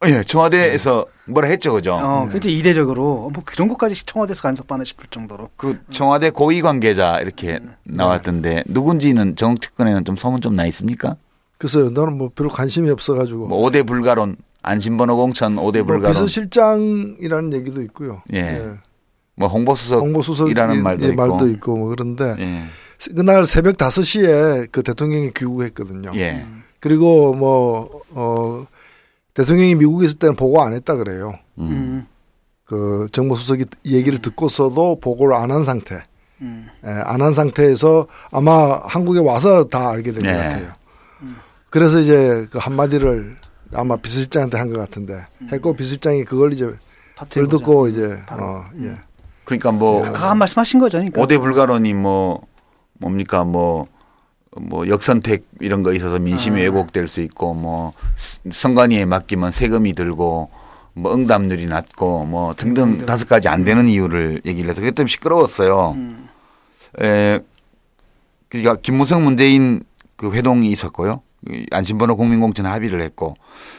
예, 청와대에서 뭐라 했죠, 그죠? 어, 굉장히 이례적으로 뭐 그런 것까지 청와대에서 간섭하나 싶을 정도로. 그 청와대 고위 관계자 이렇게 나왔던데 누군지는 정치권에는 좀 소문 좀 나 있습니까? 그래서 나는 뭐 별로 관심이 없어가지고 뭐 5대 불가론 안심번호 공천 5대 뭐 불가론 비서실장이라는 얘기도 있고요. 예. 뭐 홍보수석 홍보수석이라는 말도 있고. 말도 있고 뭐 그런데 예. 그날 새벽 5시에 그 대통령이 귀국했거든요. 예. 그리고 뭐, 어, 대통령이 미국에 있을 때는 보고 안 했다 그래요. 음. 음. 그 정무수석이 얘기를 듣고서도 보고를 안 한 상태. 음. 예, 안한 상태에서 아마 한국에 와서 다 알게 된것 네. 같아요. 그래서 이제 그 한마디를 아마 비서실장한테 한 것 같은데 했고 비서실장이 그걸 이제 들 터뜨린 듣고. 이제 바로. 어, 예. 그러니까 뭐 강한 말씀하신 거죠, 그러니까. 5대 불가론이 뭐 뭡니까 뭐, 뭐 역선택 이런 거 있어서 민심이 아. 왜곡될 수 있고 뭐 스- 선관위에 맡기면 세금이 들고 뭐 응답률이 낮고 뭐 등등 다섯 가지 안 되는 이유를 얘기를 해서 그때 시끄러웠어요. 에, 그러니까 김무성 문재인 그 회동이 있었고요. 이 안심번호 국민공천 합의를 했고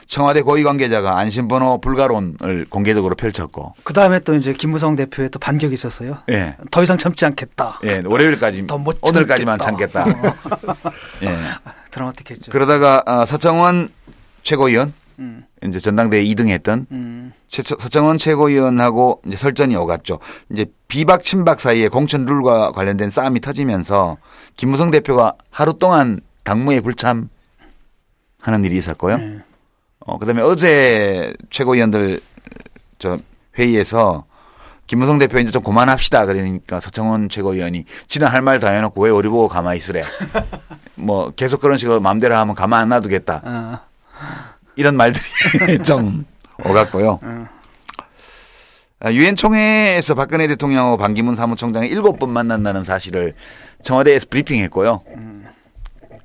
청와대 고위 관계자가 안심번호 불가론을 공개적으로 펼쳤고 그 다음에 또 이제 김무성 대표의 또 반격이 있었어요. 예. 더 이상 참지 않겠다. 예, 월요일까지 더못 오늘까지만 참겠다. 참겠다. *laughs* 예. *laughs* 드라마틱했죠. 그러다가 아, 서청원 최고위원 음, 이제 전당대회 2등 했던 음, 최- 서청원 최고위원하고 이제 설전이 오갔죠. 이제 비박 친박 사이에 공천 룰과 관련된 싸움이 터지면서 김무성 대표가 하루 동안 당무에 불참 하는 일이 있었고요. 네. 어, 그다음에 어제 최고위원들 저 회의에서 김무성 대표 이제 좀 그만합시다. 그러니까 서청원 최고위원이 지난 할 말 다 해놓고 왜 우리 보고 가만히 있으래. *laughs* 뭐 계속 그런 식으로 마음대로 하면 가만 안 놔두겠다. 어, 이런 말들이 *laughs* 좀 오갔고요. 어. 아, 유엔 총회에서 박근혜 대통령하고 반기문 사무총장이 일곱 번 만난다는 사실을 청와대에서 브리핑했고요.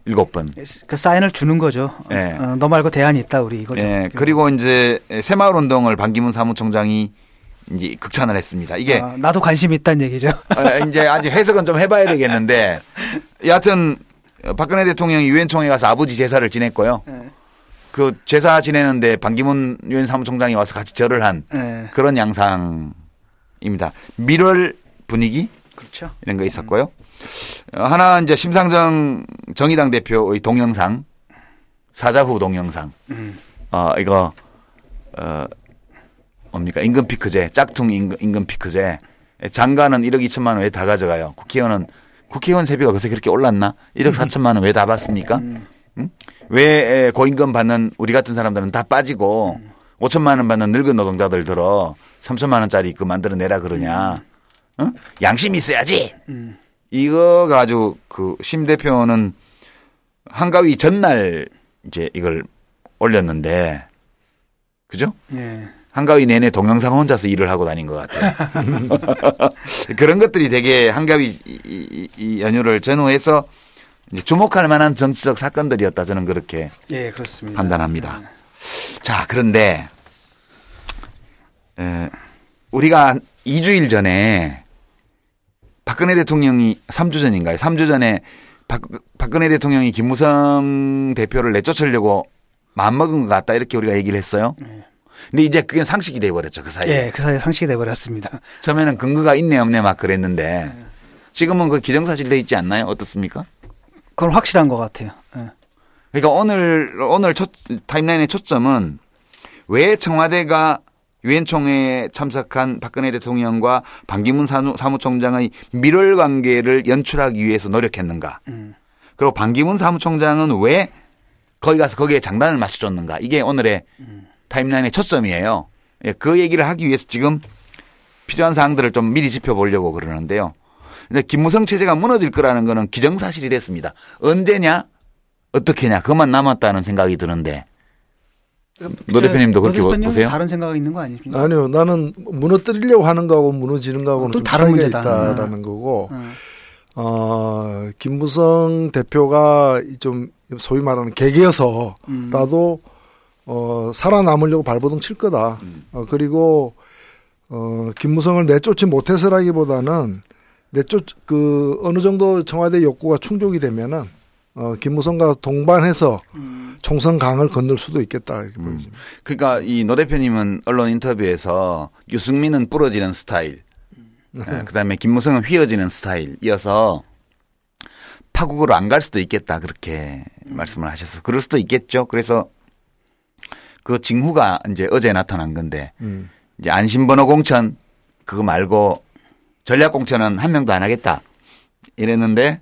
일곱 번. 그 사인을 주는 거죠. 예. 어, 너 말고 대안이 있다 우리 이거죠. 예, 그리고 이제 새마을 운동을 반기문 사무총장이 이제 극찬을 했습니다. 이게 어, 나도 관심 이 있다는 얘기죠. 어, *laughs* 이제 아직 해석은 좀 해봐야 되겠는데 여하튼 박근혜 대통령이 유엔 총회 가서 아버지 제사를 지냈고요. 예. 그 제사 지내는데 반기문 유엔 사무총장이 와서 같이 절을 한 예. 그런 양상입니다. 밀월 분위기 그렇죠. 이런 거 있었고요. 어, 하나 이제 심상정 정의당 대표의 동영상 사자후 동영상. 음. 어 이거 어 뭡니까 임금 피크제 짝퉁 임금, 임금 피크제 장관은 1억 2천만 원 왜 다 가져가요? 국회의원은 국회의원 세비가 그새 그렇게 올랐나? 1억 4천만 원 왜 다 받습니까? 음. 응? 왜 고임금 받는 우리 같은 사람들은 다 빠지고 5천만 원 받는 늙은 노동자들 들어 3천만 원짜리 그 만들어 내라 그러냐? 응? 양심 있어야지. 음. 이거 가지고 그 심 대표는 한가위 전날 이제 이걸 올렸는데 그죠? 예. 한가위 내내 동영상 혼자서 일을 하고 다닌 것 같아요. *laughs* 그런 것들이 되게 한가위 이, 이- 이 연휴를 전후해서 주목할 만한 정치적 사건들이었다 저는 그렇게 예, 그렇습니다. 판단합니다. 자, 그런데 에, 우리가 한 2주일 전에 박근혜 대통령이 3주 전인가요? 3주 전에 박, 박근혜 대통령이 김무성 대표를 내쫓으려고 마음먹은 것 같다 이렇게 우리가 얘기를 했어요. 근데 이제 그게 상식이 돼버렸죠 그 사이에. 예, 그 사이에 상식이 돼버렸습니다. 처음에는 근거가 있네 없네 막 그랬는데 지금은 그 기정사실 돼 있지 않나요? 어떻습니까? 그건 확실한 것 같아요. 예. 그러니까 오늘 오늘 첫 타임라인의 초점은 왜 청와대가 유엔 총회에 참석한 박근혜 대통령과 반기문 사무, 사무총장의 밀월 관계를 연출하기 위해서 노력했는가? 음. 그리고 반기문 사무총장은 왜 거기 가서 거기에 장단을 맞춰줬는가? 이게 오늘의 timeline의 초점이에요. 예, 그 얘기를 하기 위해서 지금 필요한 사항들을 좀 미리 짚어보려고 그러는데요. 근데 김무성 체제가 무너질 거라는 거는 기정사실이 됐습니다. 언제냐? 어떻게냐? 그것만 남았다는 생각이 드는데. 노 대표님도 그렇게 노 대표님은 보세요? 다른 생각이 있는 거 아닙니까? 아니요, 나는 무너뜨리려고 하는 거하고 무너지는 거하고는 또좀 다른 문제다. 있다라는 거고, 어. 어, 김무성 대표가 좀 소위 말하는 개개여서라도 음. 어, 살아남으려고 발버둥 칠 거다. 어, 그리고 어, 김무성을 내쫓지 못해서라기보다는 내쫓 그 어느 정도 청와대 욕구가 충족이 되면은 어, 김무성과 동반해서 음. 총선 강을 건널 수도 있겠다 이렇게 보여집니다. 그러니까 이 노 대표님은 언론 인터뷰에서 유승민은 부러지는 스타일, 예, 그다음에 김무성은 휘어지는 스타일 이어서 파국으로 안 갈 수도 있겠다 그렇게 말씀을 하셔서 그럴 수도 있겠죠. 그래서 그 징후가 이제 어제 나타난 건데 음. 이제 안심번호 공천 그거 말고 전략 공천은 한 명도 안 하겠다 이랬는데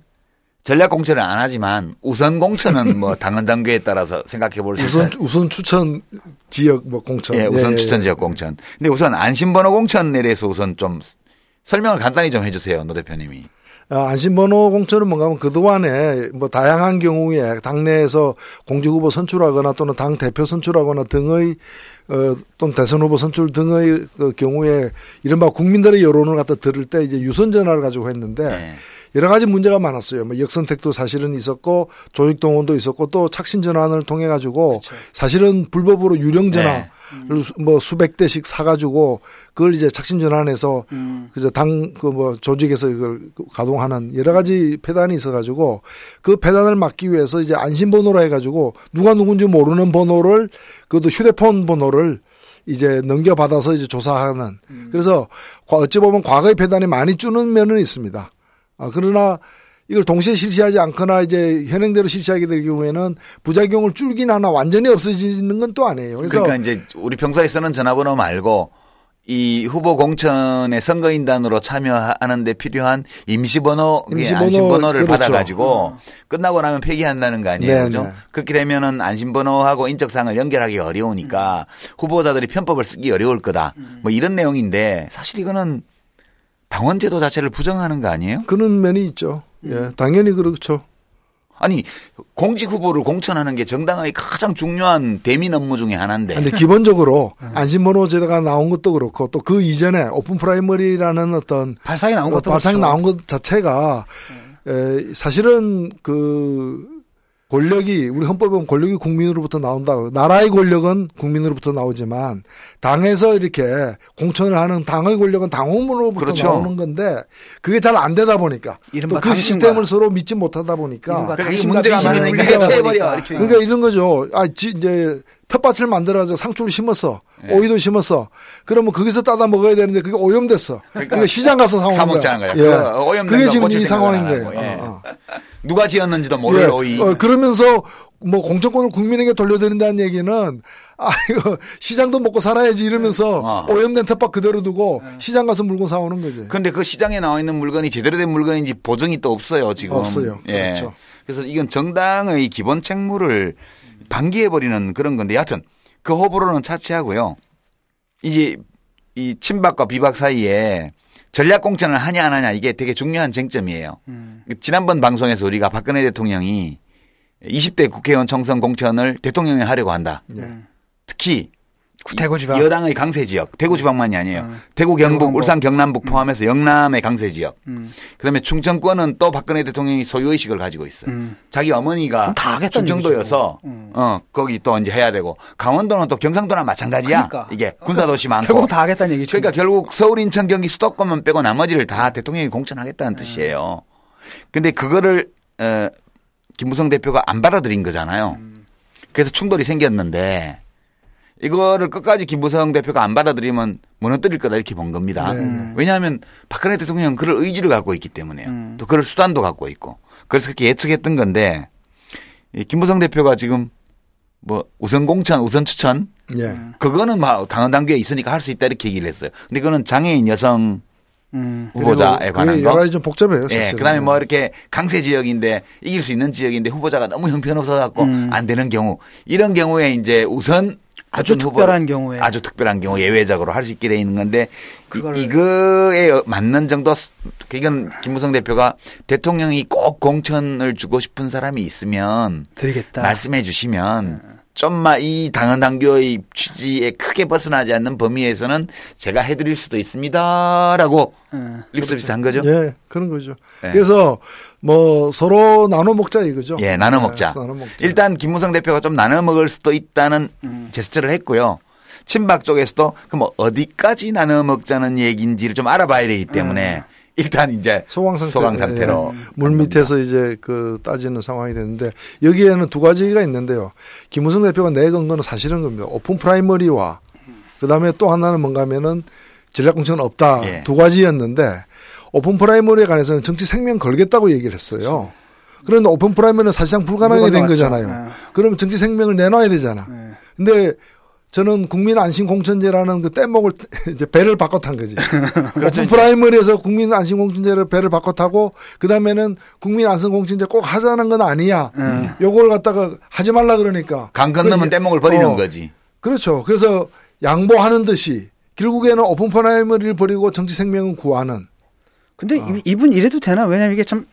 전략 공천은 안 하지만 우선 공천은 뭐 *laughs* 당헌 당규에 따라서 생각해 볼 수 있어요. 우선 우선 추천 지역 뭐 공천. 예, 우선 예, 추천 예. 지역 공천. 근데 우선 안심번호 공천에 대해서 우선 좀 설명을 간단히 좀 해주세요, 노 대표님이. 아, 안심번호 공천은 뭔가 하면 그동안에 뭐 다양한 경우에 당내에서 공직 후보 선출하거나 또는 당 대표 선출하거나 등의 어, 또는 대선 후보 선출 등의 그 경우에 이른바 국민들의 여론을 갖다 들을 때 이제 유선 전화를 가지고 했는데 네. 여러 가지 문제가 많았어요. 뭐 역선택도 사실은 있었고 조직 동원도 있었고 또 착신 전환을 통해 가지고 사실은 불법으로 유령 전화를 네. 수- 뭐 수백 대씩 사가지고 그걸 이제 착신 전환해서 음. 그저 당 그 뭐 조직에서 이걸 가동하는 여러 가지 폐단이 있어가지고 그 폐단을 막기 위해서 이제 안심 번호라 해가지고 누가 누군지 모르는 번호를 그것도 휴대폰 번호를 이제 넘겨받아서 이제 조사하는 그래서 과- 어찌 보면 과거의 폐단이 많이 주는 면은 있습니다. 아 그러나 이걸 동시에 실시하지 않거나 이제 현행대로 실시하게 될 경우에는 부작용을 줄긴 하나 완전히 없어지는 건 또 아니에요. 그래서 그러니까 이제 우리 평소에 쓰는 전화번호 말고 이 후보 공천에 선거인단으로 참여하는데 필요한 임시번호, 임시번호, 안심번호를 그렇죠. 받아가지고 끝나고 나면 폐기한다는 거 아니에요, 네, 그죠? 네. 그렇게 되면은 안심번호하고 인적사항을 연결하기 어려우니까 후보자들이 편법을 쓰기 어려울 거다. 뭐 이런 내용인데 사실 이거는 당원제도 자체를 부정하는 거 아니에요? 그런 면이 있죠. 예, 당연히 그렇죠. 아니 공직 후보를 공천하는 게 정당의 가장 중요한 대민 업무 중에 하나인데. 근데 기본적으로 안심번호 제도가 나온 것도 그렇고 또 그 이전에 open primary라는 어떤 발상이 나온 어, 것도 발상이 그렇죠. 나온 것 자체가 에, 사실은 그 권력이 우리 헌법에 보면 권력이 국민으로부터 나온다고 나라의 권력은 국민으로부터 나오지만 당에서 이렇게 공천을 하는 당의 권력은 당원으로부터 그렇죠. 나오는 건데 그게 잘 안 되다 보니까 이른바 또그 시스템을 서로 믿지 못하다 보니까 이른바 그러니까 문제가 많으니까 해체해버려. 그러니까 이런 거죠. 아, 지, 이제 텃밭을 만들어서 상추를 심었어. 예. 오이도 심었어. 그러면 거기서 따다 먹어야 되는데 그게 오염됐어. 그러니까, 시장 가서 사사 먹는 먹자는 거야. 거야. 그 오염된 그게 거 지금 이 상황인 안 거예요. 하고, 예. 어, 어. 누가 지었는지도 예. 모르고 이 어, 그러면서 뭐 공천권을 국민에게 돌려드린다는 얘기는 *laughs* 아 이거 시장도 먹고 살아야지 이러면서 어. 오염된 텃밭 그대로 두고 시장 가서 물건 사오는 거지. 근데 그 시장에 나와 있는 물건이 제대로 된 물건인지 보증이 또 없어요, 지금. 없어요. 예. 그렇죠. 그래서 이건 정당의 기본 책무를 방기해 버리는 그런 건데, 여하튼 그 호불호는 차치하고요. 이제 이 친박과 비박 사이에 전략 공천을 하냐 안 하냐 이게 되게 중요한 쟁점이에요. 음. 지난번 방송에서 우리가 박근혜 대통령이 20대 국회의원 총선 공천을 대통령이 하려고 한다. 예. 특히 대구 지방. 여당의 강세 지역, 대구 지방만이 아니에요. 음. 대구, 경북, 경북. 울산, 경남북 포함해서 영남의 강세 지역. 음. 그다음에 충청권은 또 박근혜 대통령이 소유 의식을 가지고 있어요. 음. 자기 어머니가 충청도여서 얘기죠. 음. 어 거기 또 이제 해야 되고 강원도는 또 경상도나 마찬가지야. 그러니까. 이게 군사 도시 많고. 결국 다 하겠다는 얘기죠. 그러니까 결국 서울, 인천, 경기, 수도권만 빼고 나머지를 다 대통령이 공천하겠다는 뜻이에요. 근데 그거를 어, 김무성 대표가 안 받아들인 거잖아요. 그래서 충돌이 생겼는데 이거를 끝까지 김무성 대표가 안 받아들이면 무너뜨릴 거다 이렇게 본 겁니다. 네, 네. 왜냐하면 박근혜 대통령은 그럴 의지를 갖고 있기 때문에요. 음. 또 그럴 수단도 갖고 있고. 그래서 그렇게 예측했던 건데 이 김무성 대표가 지금 뭐 우선 공천, 우선 추천 예. 그거는 막 당헌 당규에 있으니까 할 수 있다 이렇게 얘기를 했어요. 근데 그거는 장애인 여성 음. 후보자에 관한 거. 여러 가지 좀 복잡해요. 예, 사실은. 그다음에 뭐 이렇게 강세 지역인데 이길 수 있는 지역인데 후보자가 너무 형편없어 갖고 음. 안 되는 경우 이런 경우에 이제 우선 아주 특별한 경우에. 아주 특별한 경우 예외적으로 할 수 있게 돼 있는 건데 이, 이거에 맞는 정도 이건 김무성 대표가 대통령이 꼭 공천을 주고 싶은 사람이 있으면 드리겠다. 말씀해 주시면 좀만 이 당헌 당규의 취지에 크게 벗어나지 않는 범위에서는 제가 해드릴 수도 있습니다라고 음. 립서비스 한 거죠. 예, 그런 거죠. 예. 그래서 뭐 서로 나눠 먹자 이거죠. 예, 나눠 먹자. 네, 나눠 먹자. 일단 김무성 대표가 좀 나눠 먹을 수도 있다는 제스처를 했고요. 친박 쪽에서도 그뭐 어디까지 나눠 먹자는 얘기인지를 좀 알아봐야 되기 때문에 일단 이제 소강 상태, 소강 상태로 예. 물 밑에서 이제 그 따지는 상황이 되는데 여기에는 두 가지가 있는데요. 김무성 대표가 내건 거는 사실은 겁니다. open primary와 그 다음에 또 하나는 뭔가면은 전략 공천은 없다 예. 두 가지였는데 open primary에 관해서는 정치 생명 걸겠다고 얘기를 했어요. 그런데 open primary는 사실상 불가능하게 된. 거잖아요. 예. 그러면 정치 생명을 내놔야 되잖아. 예. 근데 저는 국민 안심 공천제라는 그 뗏목을 *laughs* 이제 배를 바꿔 탄 거지. *laughs* 그렇죠. open primary에서 국민 안심 공천제를 배를 바꿔 타고 그 다음에는 국민 안심 공천제 꼭 하자는 건 아니야. 음. 요걸 갖다가 하지 말라 그러니까. 강 건너면 그 뗏목을 버리는 어, 거지. 그렇죠. 그래서 양보하는 듯이 결국에는 open primary를 버리고 정치 생명은 구하는. 근데 어. 이- 이분 이래도 되나? 왜냐면 이게 참,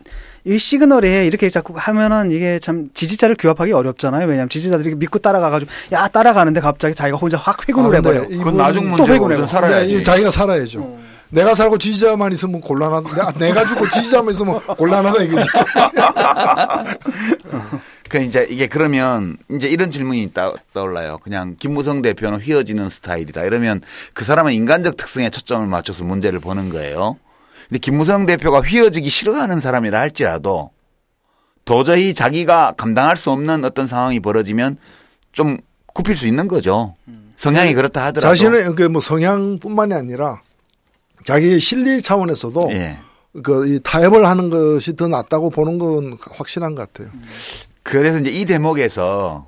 이 시그널에 이렇게 자꾸 하면은 이게 참 지지자를 규합하기 어렵잖아요. 왜냐면 지지자들이 믿고 따라가가지고, 야, 따라가는데 갑자기 자기가 혼자 확 회군을 아, 해버려. 그건 나중 또 문제고 살아야지. 이 자기가 살아야죠. 내가 살고 지지자만 있으면 곤란하다. 내가, 내가 죽고 지지자만 있으면 곤란하다 이거지. *laughs* 그 이제 이게 그러면 이제 이런 질문이 떠, 떠올라요. 그냥 김무성 대표는 휘어지는 스타일이다. 이러면 그 사람은 인간적 특성에 초점을 맞춰서 문제를 보는 거예요. 근데 김무성 대표가 휘어지기 싫어하는 사람이라 할지라도 도저히 자기가 감당할 수 없는 어떤 상황이 벌어지면 좀 굽힐 수 있는 거죠. 성향이 그렇다 하더라도 자신의 그뭐 성향뿐만이 아니라 자기의 실리 차원에서도 예. 그이 타협을 하는 것이 더 낫다고 보는 건 확실한 것 같아요. 그래서 이제 이 대목에서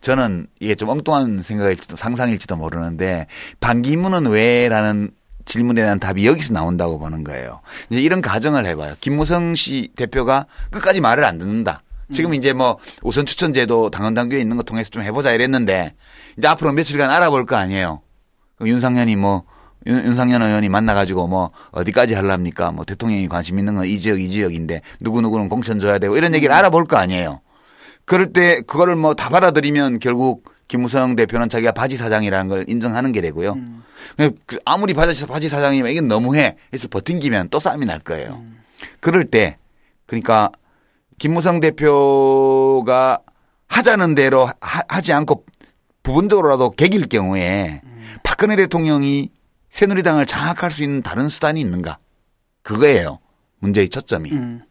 저는 이게 좀 엉뚱한 생각일지도 상상일지도 모르는데 반기문은 왜라는 질문에 대한 답이 여기서 나온다고 보는 거예요. 이제 이런 가정을 해봐요. 김무성 씨 대표가 끝까지 말을 안 듣는다. 지금 이제 뭐 우선 추천제도 당헌 당규에 있는 거 통해서 좀 해보자 이랬는데 이제 앞으로 며칠간 알아볼 거 아니에요. 윤상현이 뭐 윤, 윤상현 의원이 만나가지고 뭐 어디까지 하랍니까? 뭐 대통령이 관심 있는 건 이 지역 이 지역인데 누구 누구는 공천 줘야 되고 이런 얘기를 알아볼 거 아니에요. 그럴 때 그거를 뭐 다 받아들이면 결국 김무성 대표는 자기가 바지 사장이라는 걸 인정하는 게 되고요. 그 아무리 바지, 바지 사장이면 이건 너무해. 해서 버팅기면 또 싸움이 날 거예요. 그럴 때 그러니까 김무성 대표가 하자는 대로 하, 지 않고 부분적으로라도 개길 경우에 박근혜 대통령이 새누리당을 장악할 수 있는 다른 수단이 있는가? 그거예요. 문제의 초점이. 음.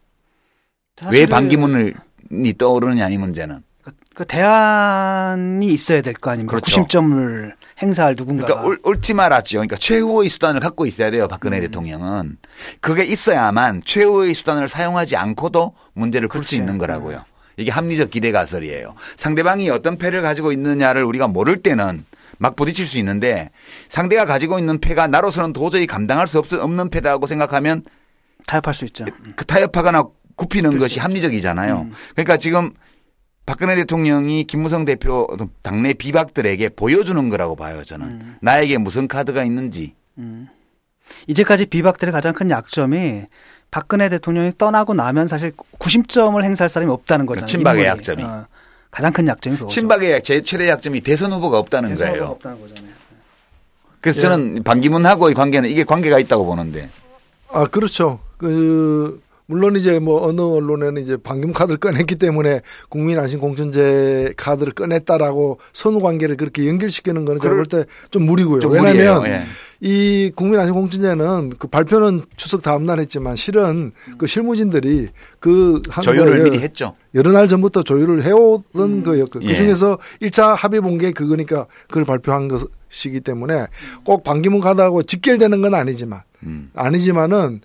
왜 사실은 반기문을 이 떠오르느냐 이 문제는. 그, 그 대안이 있어야 될 거 아닙니까? 그렇죠. 구심점을 행사할 누군가가. 그러니까 올, 옳지마 라지요. 그러니까 최후의 수단을 갖고 있어야 돼요. 박근혜 대통령은. 그게 있어야만 최후의 수단을 사용하지 않고도 문제를 풀 수. 있는 거라고요. 이게 합리적 기대 가설이에요. 상대방이 어떤 패를 가지고 있느냐를 우리가 모를 때는 막 부딪힐 수 있는데 상대가 가지고 있는 패가 나로서는 도저히 감당할 수 없, 없는 패다고 생각하면 타협할 수 있죠. 그 타협하거나 굽히는 것이 합리적이잖아요. 그러니까 지금 박근혜 대통령이 김무성 대표 당내 비박들에게 보여주는 거라고 봐요, 저는. 나에게 무슨 카드가 있는지. 이제까지 비박들의 가장 큰 약점이 박근혜 대통령이 떠나고 나면 사실 구심점을 행사할 사람이 없다는 거잖아요. 친박의 인물이. 약점이. 어, 가장 큰 약점이 그거죠. 친박의 제 최대 약점이 대선 후보가 없다는 대선 후보가 거예요. 없다는 거잖아요. 그래서 저는 반기문하고의 관계는 이게 관계가 있다고 보는데. 아 그렇죠. 그 물론 이제 뭐 어느 언론에는 이제 방금 카드를 꺼냈기 때문에 국민 안심 공천제 카드를 꺼냈다라고 선후 관계를 그렇게 연결시키는 거는 제가 볼 때 좀 무리고요. 좀 왜냐하면. 예. 이 국민 안심 공천제는 그 발표는 추석 다음 날 했지만 실은 그 실무진들이 그한 조율을 미리 했죠. 여러 날 전부터 조율을 해오던 거였고 예. 그 중에서 1차 합의 본 게 그거니까 그걸 발표한 것이기 때문에 꼭 반기문 카드하고 직결되는 건 아니지만 음. 아니지만은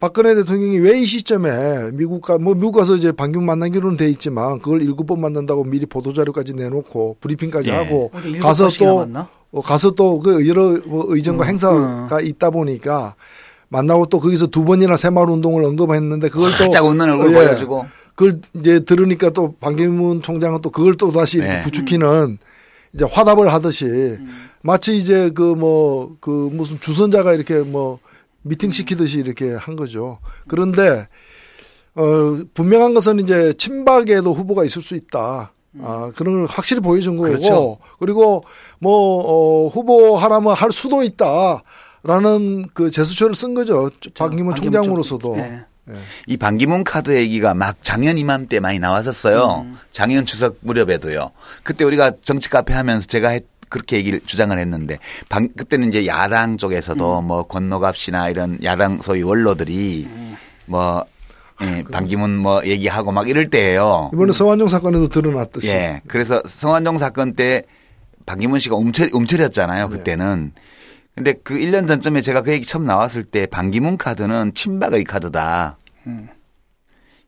박근혜 대통령이 왜 이 시점에 미국 가, 뭐 미국 가서 이제 반기문 만나기로는 돼 있지만 그걸 일곱 번 만난다고 미리 보도자료까지 내놓고 브리핑까지 예. 하고 어디 일곱 가서 또? 어, 가서 또 그 여러 뭐 의정과 음, 행사가 있다 보니까 만나고 또 거기서 두 번이나 새마을 운동을 언급했는데 그걸 또 살짝 웃는 얼굴 예. 보여주고. 그걸 이제 들으니까 또 반기문 총장은 또 그걸 또 다시 이렇게 네. 부추기는 이제 화답을 하듯이 음. 마치 이제 그뭐 그 무슨 주선자가 이렇게 뭐 미팅 시키듯이 이렇게 한 거죠. 그런데 어 분명한 것은 이제 친박에도 후보가 있을 수 있다. 아, 그런 걸 확실히 보여준 거고. 그렇죠. 그리고 뭐, 어, 후보 하라면 할 수도 있다. 라는 그 제스처를 쓴 거죠. 반기문 총장으로서도. 쪽- 예. 이 반기문 카드 얘기가 막 작년 이맘때 많이 나왔었어요. 작년 추석 무렵에도요. 그때 우리가 정치 카페 하면서 제가 했- 그렇게 얘기를 주장을 했는데 방, 그때는 이제 야당 쪽에서도 뭐 권노갑 씨나 이런 야당 소위 원로들이 뭐 예, 반기문 뭐 얘기하고 막 이럴 때예요. 이번에 서완종 사건에도 드러났듯이. 예. 그래서 성완종 사건 때 박기문 씨가 움츠리, 움츠렸잖아요. 그때는. 근데 그 1년 전쯤에 제가 그 얘기 처음 나왔을 때 반기문 카드는 친박의 카드다.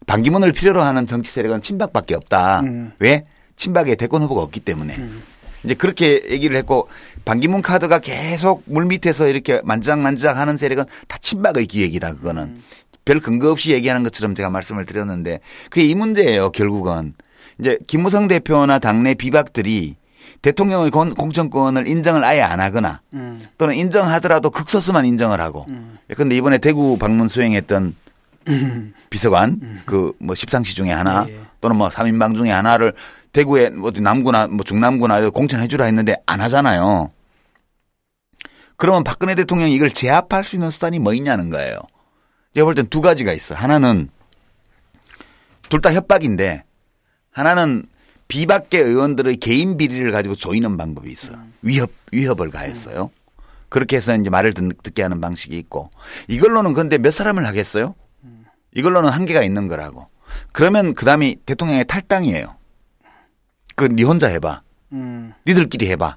반기문을 필요로 하는 정치 세력은 친박밖에 없다. 음. 왜? 친박에 대권 후보가 없기 때문에. 이제 그렇게 얘기를 했고 반기문 카드가 계속 물 밑에서 이렇게 만지작만지작 하는 세력은 다 친박의 기획이다. 그거는. 별 근거 없이 얘기하는 것처럼 제가 말씀을 드렸는데 그게 이 문제예요. 결국은. 이제 김무성 대표나 당내 비박들이 대통령의 공- 공천권을 인정을 아예 안 하거나 음. 또는 인정하더라도 극소수만 인정을 하고. 그런데 이번에 대구 방문 수행했던 *clears throat* 비서관 그 뭐 십상시 중에 하나 예, 예. 또는 뭐 3인방 중에 하나를 대구에 뭐 어디 남구나 뭐 중남구나 공천해 주라 했는데 안 하잖아요. 그러면 박근혜 대통령이 이걸 제압할 수 있는 수단이 뭐 있냐는 거예요. 제가 볼 땐 두 가지가 있어요. 하나는 둘 다 협박인데 하나는 비박계 의원들의 개인 비리를 가지고 조이는 방법이 있어요. 위협 위협을 가했어요. 그렇게 해서 이제 말을 듣, 듣게 하는 방식이 있고 이걸로는 근데 몇 사람을 하겠어요? 이걸로는 한계가 있는 거라고. 그러면 그다음이 대통령의 탈당이에요. 그니 혼자 해봐. 음. 니들끼리 해봐.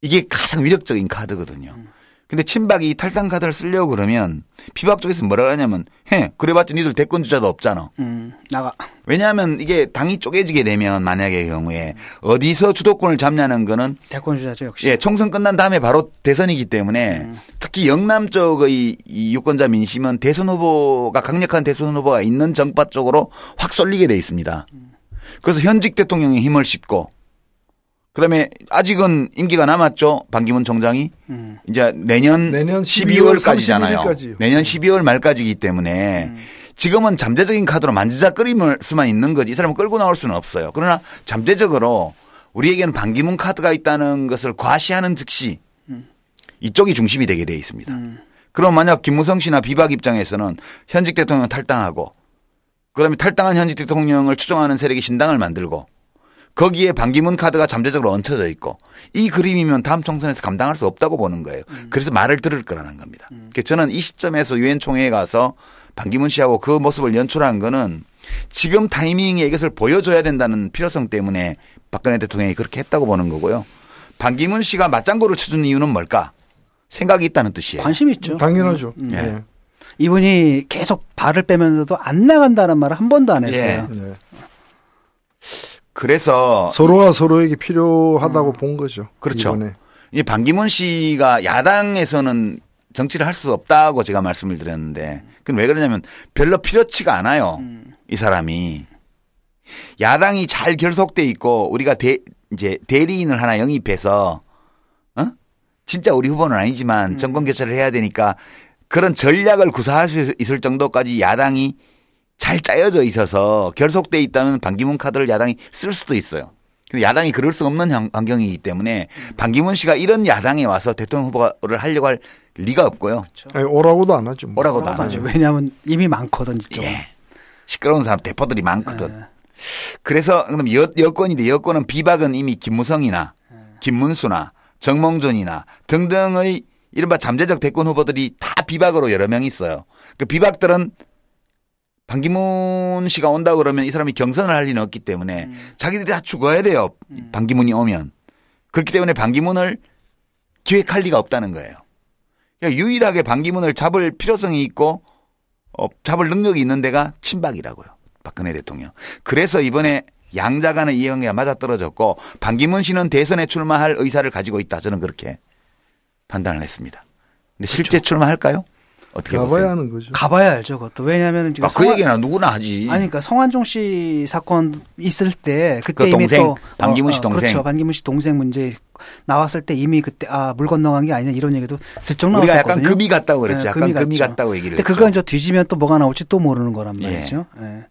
이게 가장 위력적인 카드거든요. 근데 친박이 이 탈당 카드를 쓰려고 그러면 비박 쪽에서 뭐라 하냐면 해 그래봤자 니들 대권 주자도 없잖아. 음. 나가. 왜냐하면 이게 당이 쪼개지게 되면 만약의 경우에 어디서 주도권을 잡냐는 거는 대권 주자죠 역시. 예 총선 끝난 다음에 바로 대선이기 때문에 음. 특히 영남 쪽의 이 유권자 민심은 대선 후보가 강력한 대선 후보가 있는 정파 쪽으로 확 쏠리게 돼 있습니다. 그래서 현직 대통령의 힘을 싣고 그다음에 아직은 임기가 남았죠 반기문 총장이 음. 이제 내년, 내년 12월까지잖아요. 31일까지요. 내년 12월 말까지이기 때문에 지금은 잠재적인 카드로 만지작거릴 수만 있는 거지 이 사람을 끌고 나올 수는 없어요. 그러나 잠재적으로 우리에게는 반기문 카드가 있다는 것을 과시하는 즉시 이쪽이 중심이 되게 돼 있습니다. 그럼 만약 김무성 씨나 비박 입장에서는 현직 대통령 탈당하고 그다음에 탈당한 현직 대통령을 추종하는 세력이 신당을 만들고 거기에 반기문 카드가 잠재적으로 얹혀져 있고 이 그림이면 다음 총선에서 감당할 수 없다고 보는 거예요. 그래서 말을 들을 거라는 겁니다. 그래서 저는 이 시점에서 유엔 총회에 가서 반기문 씨하고 그 모습을 연출한 거는 지금 타이밍에 이것을 보여줘야 된다는 필요성 때문에 박근혜 대통령이 그렇게 했다고 보는 거고요. 반기문 씨가 맞장구를 쳐준 이유는 뭘까? 생각이 있다는 뜻이에요. 관심 있죠. 당연하죠. 음. 예. 예. 이분이 계속 발을 빼면서도 안 나간다는 말을 한 번도 안 했어요. 네. 그래서 서로가 서로에게 필요하다고 본 거죠. 그렇죠. 이번에. 이 반기문 씨가 야당에서는 정치를 할 수 없다고 제가 말씀을 드렸는데 그건 왜 그러냐면 별로 필요치가 않아요. 이 사람이 야당이 잘 결속돼 있고 우리가 대 이제 대리인을 하나 영입해서 어? 진짜 우리 후보는 아니지만 정권 교체를 해야 되니까 그런 전략을 구사할 수 있을 정도까지 야당이 잘 짜여져 있어서 결속돼 있다면 반기문 카드를 야당이 쓸 수도 있어요. 근데 야당이 그럴 수 없는 환- 환경이기 때문에 반기문 씨가 이런 야당에 와서 대통령 후보를 하려고 할 리가 없고요. 아니, 오라고도 안 하죠. 뭐. 뭐라고도 안 맞아. 하죠. 왜냐하면 이미 많거든 이쪽. 예. 시끄러운 사람 대포들이 많거든. 예. 그래서 그럼 여, 여권인데 여권은 비박은 이미 김무성이나 김문수나 정몽준이나 등등의 이른바 잠재적 대권 후보들이 다 비박으로 여러 명 있어요. 그 비박들은 반기문 씨가 온다 그러면 이 사람이 경선을 할 리는 없기 때문에 자기들이 다 죽어야 돼요. 반기문이 오면. 그렇기 때문에 반기문을 기획할 리가 없다는 거예요. 그러니까 유일하게 반기문을 잡을 필요성이 있고 어, 잡을 능력이 있는 데가 친박이라고요. 박근혜 대통령. 그래서 이번에 양자 간의 이해관계가 맞아떨어졌고 반기문 씨는 대선에 출마할 의사를 가지고 있다. 저는 그렇게 판단을 했습니다. 근데 실제 출마할까요? 어떻게 가봐야 보세요? 하는 거죠. 가봐야 알죠. 그것도 왜냐하면 지금 아, 그 얘기는 누구나 하지. 아니 그러니까 성환종 씨 사건 있을 때 그때 그 이미 동생, 또 반기문 씨 동생. 그렇죠. 반기문 씨 동생 문제 나왔을 때 이미 그때 아 물 건너간 게 아니냐 이런 얘기도 슬쩍 우리가 나왔었거든요. 약간 금이 같다고 그랬죠. 네, 약간 금이 금이. 같다고 얘기를 근데 했죠. 그건 저 뒤지면 또 뭐가 나올지 또 모르는 거란 말이죠. 예.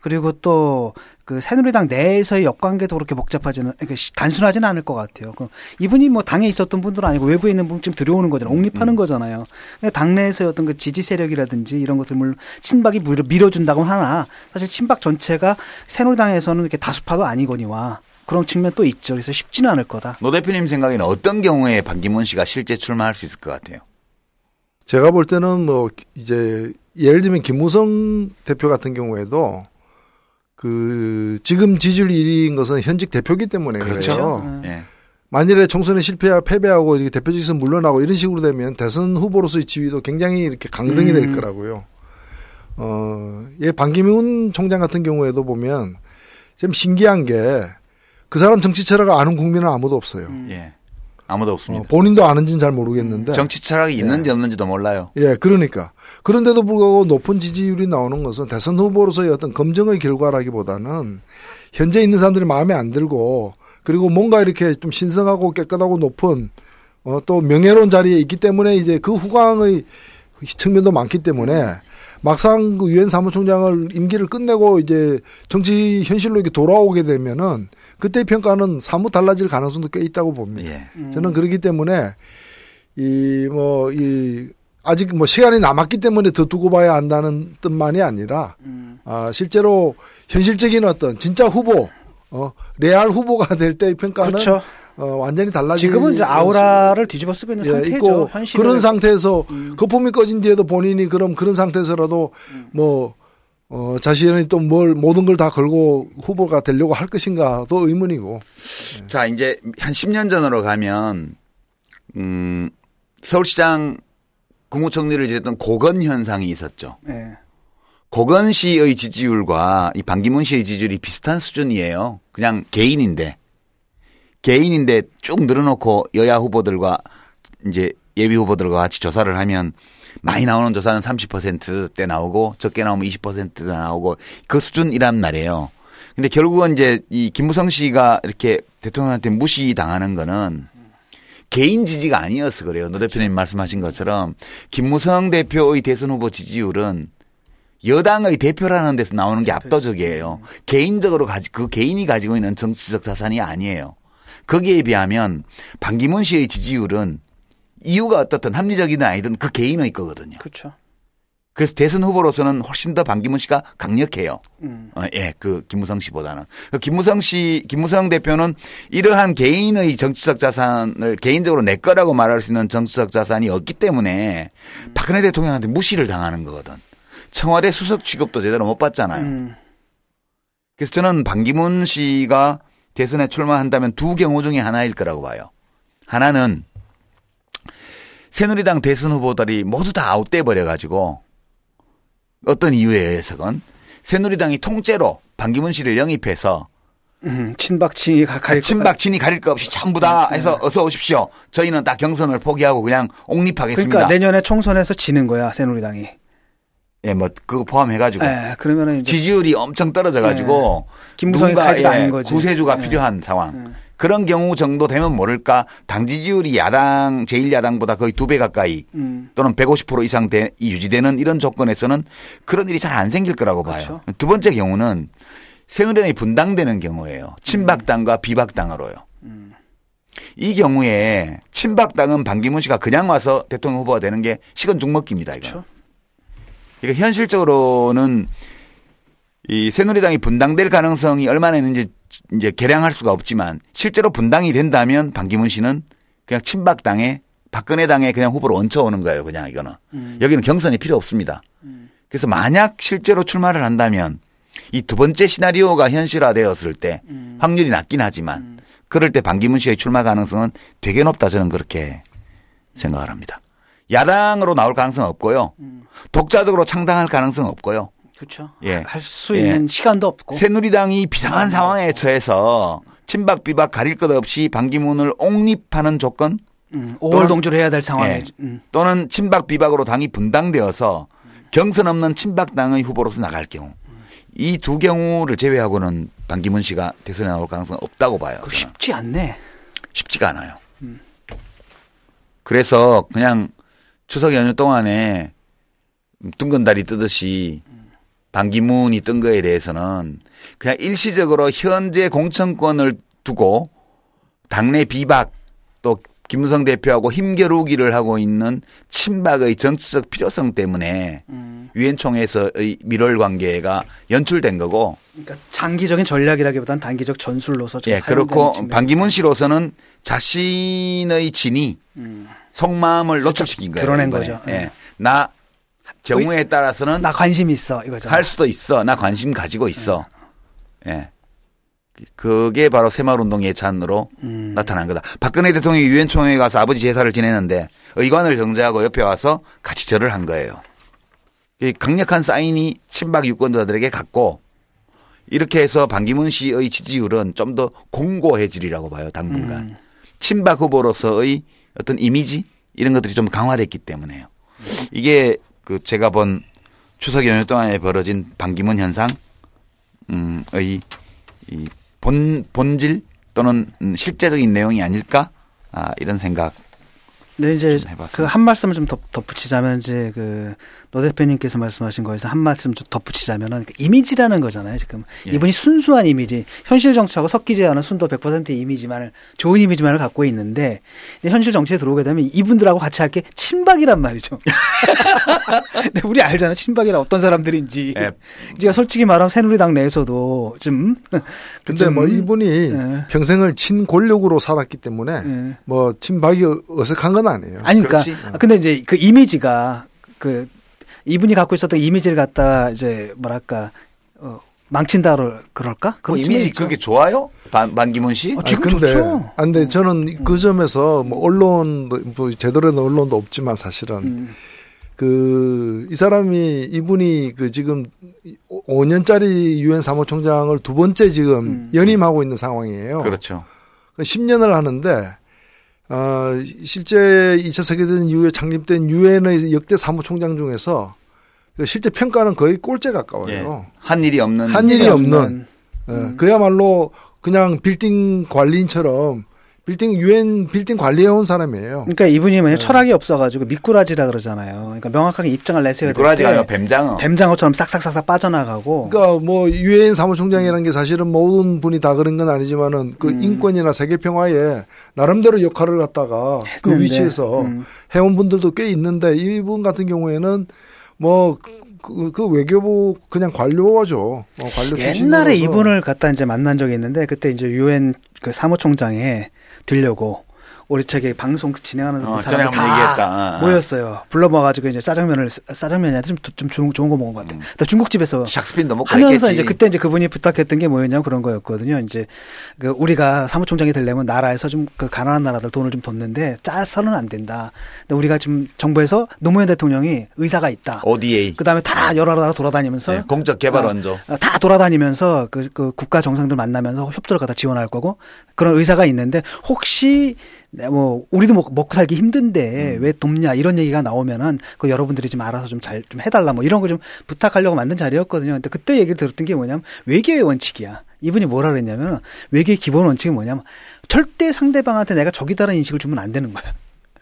그리고 또 그 새누리당 내에서의 역관계도 그렇게 복잡하지는 그러니까 시- 단순하지는 않을 것 같아요. 그 이분이 뭐 당에 있었던 분들은 아니고 외부에 있는 분 지금 들여오는 거잖아요. 옹립하는 음. 거잖아요. 그러니까 당내에서의 어떤 그 지지 세력이라든지 이런 것들 물 친박이 밀어, 밀어준다고 하나 사실 친박 전체가 새누리당에서는 이렇게 다수파도 아니거니와 그런 측면 또 있죠. 그래서 쉽지는 않을 거다. 노 대표님 생각에는 어떤 경우에 반기문 씨가 실제 출마할 수 있을 것 같아요? 제가 볼 때는 뭐 이제 예를 들면 김무성 대표 같은 경우에도 그 지금 지지율 1위인 것은 현직 대표기 때문에 그렇죠. 그래요. 네. 예. 만일에 총선에 실패 패배하고 이렇게 대표직에서 물러나고 이런 식으로 되면 대선 후보로서의 지위도 굉장히 이렇게 강등이 될 음. 거라고요. 어, 예, 반기문 총장 같은 경우에도 보면 좀 신기한 게 그 사람 정치 철학을 아는 국민은 아무도 없어요. 예. 아무도 어, 없습니다. 본인도 아는지는 잘 모르겠는데. 정치 철학이 있는지 없는지도 몰라요. 예, 그러니까. 그런데도 불구하고 높은 지지율이 나오는 것은 대선 후보로서의 어떤 검증의 결과라기보다는 현재 있는 사람들이 마음에 안 들고 그리고 뭔가 이렇게 좀 신성하고 깨끗하고 높은 어, 또 명예로운 자리에 있기 때문에 이제 그 후광의 측면도 많기 때문에 막상 그 유엔 사무총장을 임기를 끝내고 이제 정치 현실로 이렇게 돌아오게 되면은 그때 평가는 사뭇 달라질 가능성도 꽤 있다고 봅니다. 예. 저는 그렇기 때문에 이 뭐이 아직 뭐 시간이 남았기 때문에 더 두고 봐야 한다는 뜻만이 아니라 음. 아 실제로 현실적인 어떤 진짜 후보 어 레알 후보가 *laughs* 될 때의 평가는 그렇죠. 어 완전히 달라지 지금은 이제 아우라를 뒤집어 쓰고 있는 상태죠. 예, 있고 현실을 그런 상태에서 음. 거품이 꺼진 뒤에도 본인이 그럼 그런 상태에서라도 뭐 어, 자신이 또 뭘 모든 걸 다 걸고 후보가 되려고 할 것인가도 의문이고 자, 이제 한 10년 전으로 가면, 음, 서울시장 국무총리를 지냈던 고건 현상이 있었죠. 예. 고건 씨의 지지율과 이 반기문 씨의 지지율이 비슷한 수준이에요. 그냥 개인인데. 개인인데 쭉 늘어놓고 여야 후보들과 이제 예비 후보들과 같이 조사를 하면 많이 나오는 조사는 30%대 나오고 적게 나오면 20%대 나오고 그 수준이란 말이에요. 근데 결국은 이제 이 김무성 씨가 이렇게 대통령한테 무시당하는 거는 개인 지지가 아니어서 그래요. 노 대표님 말씀하신 것처럼 김무성 대표의 대선 후보 지지율은 여당의 대표라는 데서 나오는 게 압도적이에요. 개인적으로 가지 그 개인이 가지고 있는 정치적 자산이 아니에요. 거기에 비하면 반기문 씨의 지지율은 이유가 어떻든 합리적이든 아니든 그 개인의 거거든요. 그렇죠. 그래서 대선 후보로서는 훨씬 더 반기문 씨가 강력해요. 음. 어, 예, 그 김무성 씨보다는. 그 김무성 씨, 김무성 대표는 이러한 개인의 정치적 자산을 개인적으로 내 거라고 말할 수 있는 정치적 자산이 없기 때문에 박근혜 대통령한테 무시를 당하는 거거든. 청와대 수석 취급도 제대로 못 받잖아요. 음. 그래서 저는 반기문 씨가 대선에 출마한다면 두 경우 중에 하나일 거라고 봐요. 하나는 새누리당 대선 후보들이 모두 다 아웃돼 버려 가지고 어떤 이유에 의해서건 새누리당이 통째로 반기문 씨를 영입해서 음. 친박친이 가- 가릴 것 친박친이 가릴 거 없이 전부 다 해서 어서 오십시오. 저희는 다 경선을 포기하고 그냥 옹립하겠습니다. 그러니까 내년에 총선에서 지는 거야 새누리당이. 예, 뭐 그거 포함해가지고 예, 그러면은 이제 지지율이 엄청 떨어져가지고 김무성이 누군가, 예. 구세주가 예. 필요한 상황. 예. 그런 경우 정도 되면 모를까 당 지지율이 야당 제1야당보다 거의 두 배 가까이 음. 또는 150% 이상 되, 유지되는 이런 조건에서는 그런 일이 잘 안 생길 거라고 봐요. 그렇죠. 두 번째 경우는 새누리당이 분당되는 경우예요. 친박당과 비박당으로요. 이 경우에 친박당은 반기문 씨가 그냥 와서 대통령 후보가 되는 게 식은 죽먹기입니다. 이거. 그렇죠. 그러니까 현실적으로는 이 새누리당이 분당될 가능성이 얼마나 있는지 이제 계량할 수가 없지만 실제로 분당이 된다면 반기문 씨는 그냥 친박당에 박근혜 당에 그냥 후보로 얹혀오는 거예요. 그냥 이거는 여기는 경선이 필요 없습니다. 그래서 만약 실제로 출마를 한다면 이 두 번째 시나리오가 현실화되었을 때 확률이 낮긴 하지만 그럴 때 반기문 씨의 출마 가능성은 되게 높다 저는 그렇게 생각을 합니다. 야당으로 나올 가능성 은 없고요. 독자적으로 창당할 가능성 은 없고요. 그렇죠. 예. 할수 예. 있는 시간도 없고. 새누리당이 비상한 상황에 처해서 친박 비박 가릴 것 없이 반기문을 옹립하는 조건 음, 5월 동조를 해야 될 상황에. 예. 음. 또는 친박 비박으로 당이 분당되어서 경선 없는 친박당의 후보로서 나갈 경우 이 두 경우를 제외하고는 반기문 씨가 대선에 나올 가능성은 없다고 봐요. 쉽지 않네. 쉽지가 않아요. 그래서 그냥 추석 연휴 동안에 둥근다리 뜨듯이 반기문이 뜬 거에 대해서는 그냥 일시적으로 현재 공천권을 두고 당내 비박 또 김무성 대표하고 힘겨루기를 하고 있는 친박의 정치적 필요성 때문에 유엔 총회에서의 밀월 관계가 연출된 거고 그러니까 장기적인 전략이라기보다는 단기적 전술로서 좀 예, 그렇고 반기문 씨로서는 자신의 진이 속마음을 노출시킨 거예요. 드러낸. 거죠. 예. 나 경우에 따라서는 나 관심 있어 이거죠. 할 수도 있어. 나 관심 가지고 있어. 예. 그게 바로 새마을 운동 예찬으로 음. 나타난 거다. 박근혜 대통령이 유엔 총회에 가서 아버지 제사를 지내는데 의관을 정제하고 옆에 와서 같이 절을 한 거예요. 이 강력한 사인이 친박 유권자들에게 갔고 이렇게 해서 반기문 씨의 지지율은 좀 더 공고해지리라고 봐요. 당분간. 음. 친박 후보로서의 어떤 이미지 이런 것들이 좀 강화됐기 때문에요. 이게 그 제가 본 추석 연휴 동안에 벌어진 반기문 현상 음의 이 본 본질 또는 음, 실제적인 내용이 아닐까 아, 이런 생각 네, 이제. 그 한 말씀을 좀 덧, 덧붙이자면 이제 그 노 대표님께서 말씀하신 거에서 한 말씀 좀 덧붙이자면은 그 이미지라는 거잖아요. 지금 예. 이분이 순수한 이미지, 현실 정치하고 섞이지 않은 순도 100%의 이미지만을 좋은 이미지만을 갖고 있는데 현실 정치에 들어오게 되면 이분들하고 같이 할 게 친박이란 말이죠. *laughs* 근데 우리 알잖아 친박이라 어떤 사람들인지. 예. 제가 솔직히 말하면 새누리당 내에서도 좀 근데 좀, 뭐 이분이 예. 평생을 친권력으로 살았기 때문에 예. 뭐 친박이 어색한 건 아니에요. 아니 그러니까 그렇지. 아, 근데 이제 그 이미지가 그 이분이 갖고 있었던 이미지를 갖다 이제 뭐랄까 어 망친다를 그럴까? 뭐 그런 이미지 측면이 있죠. 그렇게 좋아요? 반, 반기문 씨? 어, 지금 아니, 근데, 좋죠. 아, 근데 저는 그 점에서 뭐 언론 뭐 제대로 된 언론도 없지만 사실은 음. 그이 사람이 이분이 그 지금 5년짜리 유엔 사무총장을 두 번째 지금 음. 연임하고 있는 상황이에요. 그렇죠. 10년을 하는데 어 실제 2차 세계대전 이후에 창립된 유엔의 역대 사무총장 중에서 그 실제 평가는 거의 꼴찌에 가까워요. 예. 한 일이 없는 한 일이 없는 음. 예, 그야말로 그냥 빌딩 관리인처럼 빌딩 유엔 빌딩 관리해온 사람이에요. 그러니까 이분이 네. 뭐냐 철학이 없어가지고 미꾸라지라 그러잖아요. 그러니까 명확하게 입장을 내세워야 미꾸라지가 아니라 뱀장어. 뱀장어처럼 싹싹싹싹 빠져나가고 그러니까 뭐 유엔 사무총장이라는 게 사실은 모든 분이 다 그런 건 아니지만은 그 음. 인권이나 세계 평화에 나름대로 역할을 갖다가 그 했는데, 위치에서 음. 해온 분들도 꽤 있는데 이분 같은 경우에는 뭐 그, 그 외교부 그냥 관료죠. 어, 관료 옛날에. 이분을 갖다 이제 만난 적이 있는데 그때 이제 유엔 그 사무총장에 들려고 우리 저기 방송 진행하는 어, 사람들 다 얘기했다. 아, 아. 모였어요. 불러 모아가지고 이제 짜장면을 짜장면이 좀, 좀 좋은, 좋은 거 먹은 것 같아. 또 중국집에서 샥스핀도 먹고 하면서 했겠지. 이제 그때 이제 그분이 부탁했던 게 뭐였냐면 그런 거였거든요. 이제 그 우리가 사무총장이 되려면 나라에서 좀 그 가난한 나라들 돈을 좀 뒀는데 짜서는 안 된다. 근데 우리가 지금 정부에서 노무현 대통령이 의사가 있다. ODA. 그 다음에 다 여러 나라 돌아다니면서 네, 공적 개발 어, 원조. 어, 다 돌아다니면서 그, 그 국가 정상들 만나면서 협조를 갖다 지원할 거고 그런 의사가 있는데 혹시 네, 뭐 우리도 먹, 먹고 살기 힘든데 왜 돕냐 이런 얘기가 나오면은 그 여러분들이 좀 알아서 좀잘좀 해달라 뭐 이런 거 좀 부탁하려고 만든 자리였거든요. 근데 그때 얘기를 들었던 게 뭐냐면 외교의 원칙이야. 이분이 뭐라 그랬냐면 외교의 기본 원칙이 뭐냐면 절대 상대방한테 내가 적이다라는 인식을 주면 안 되는 거야.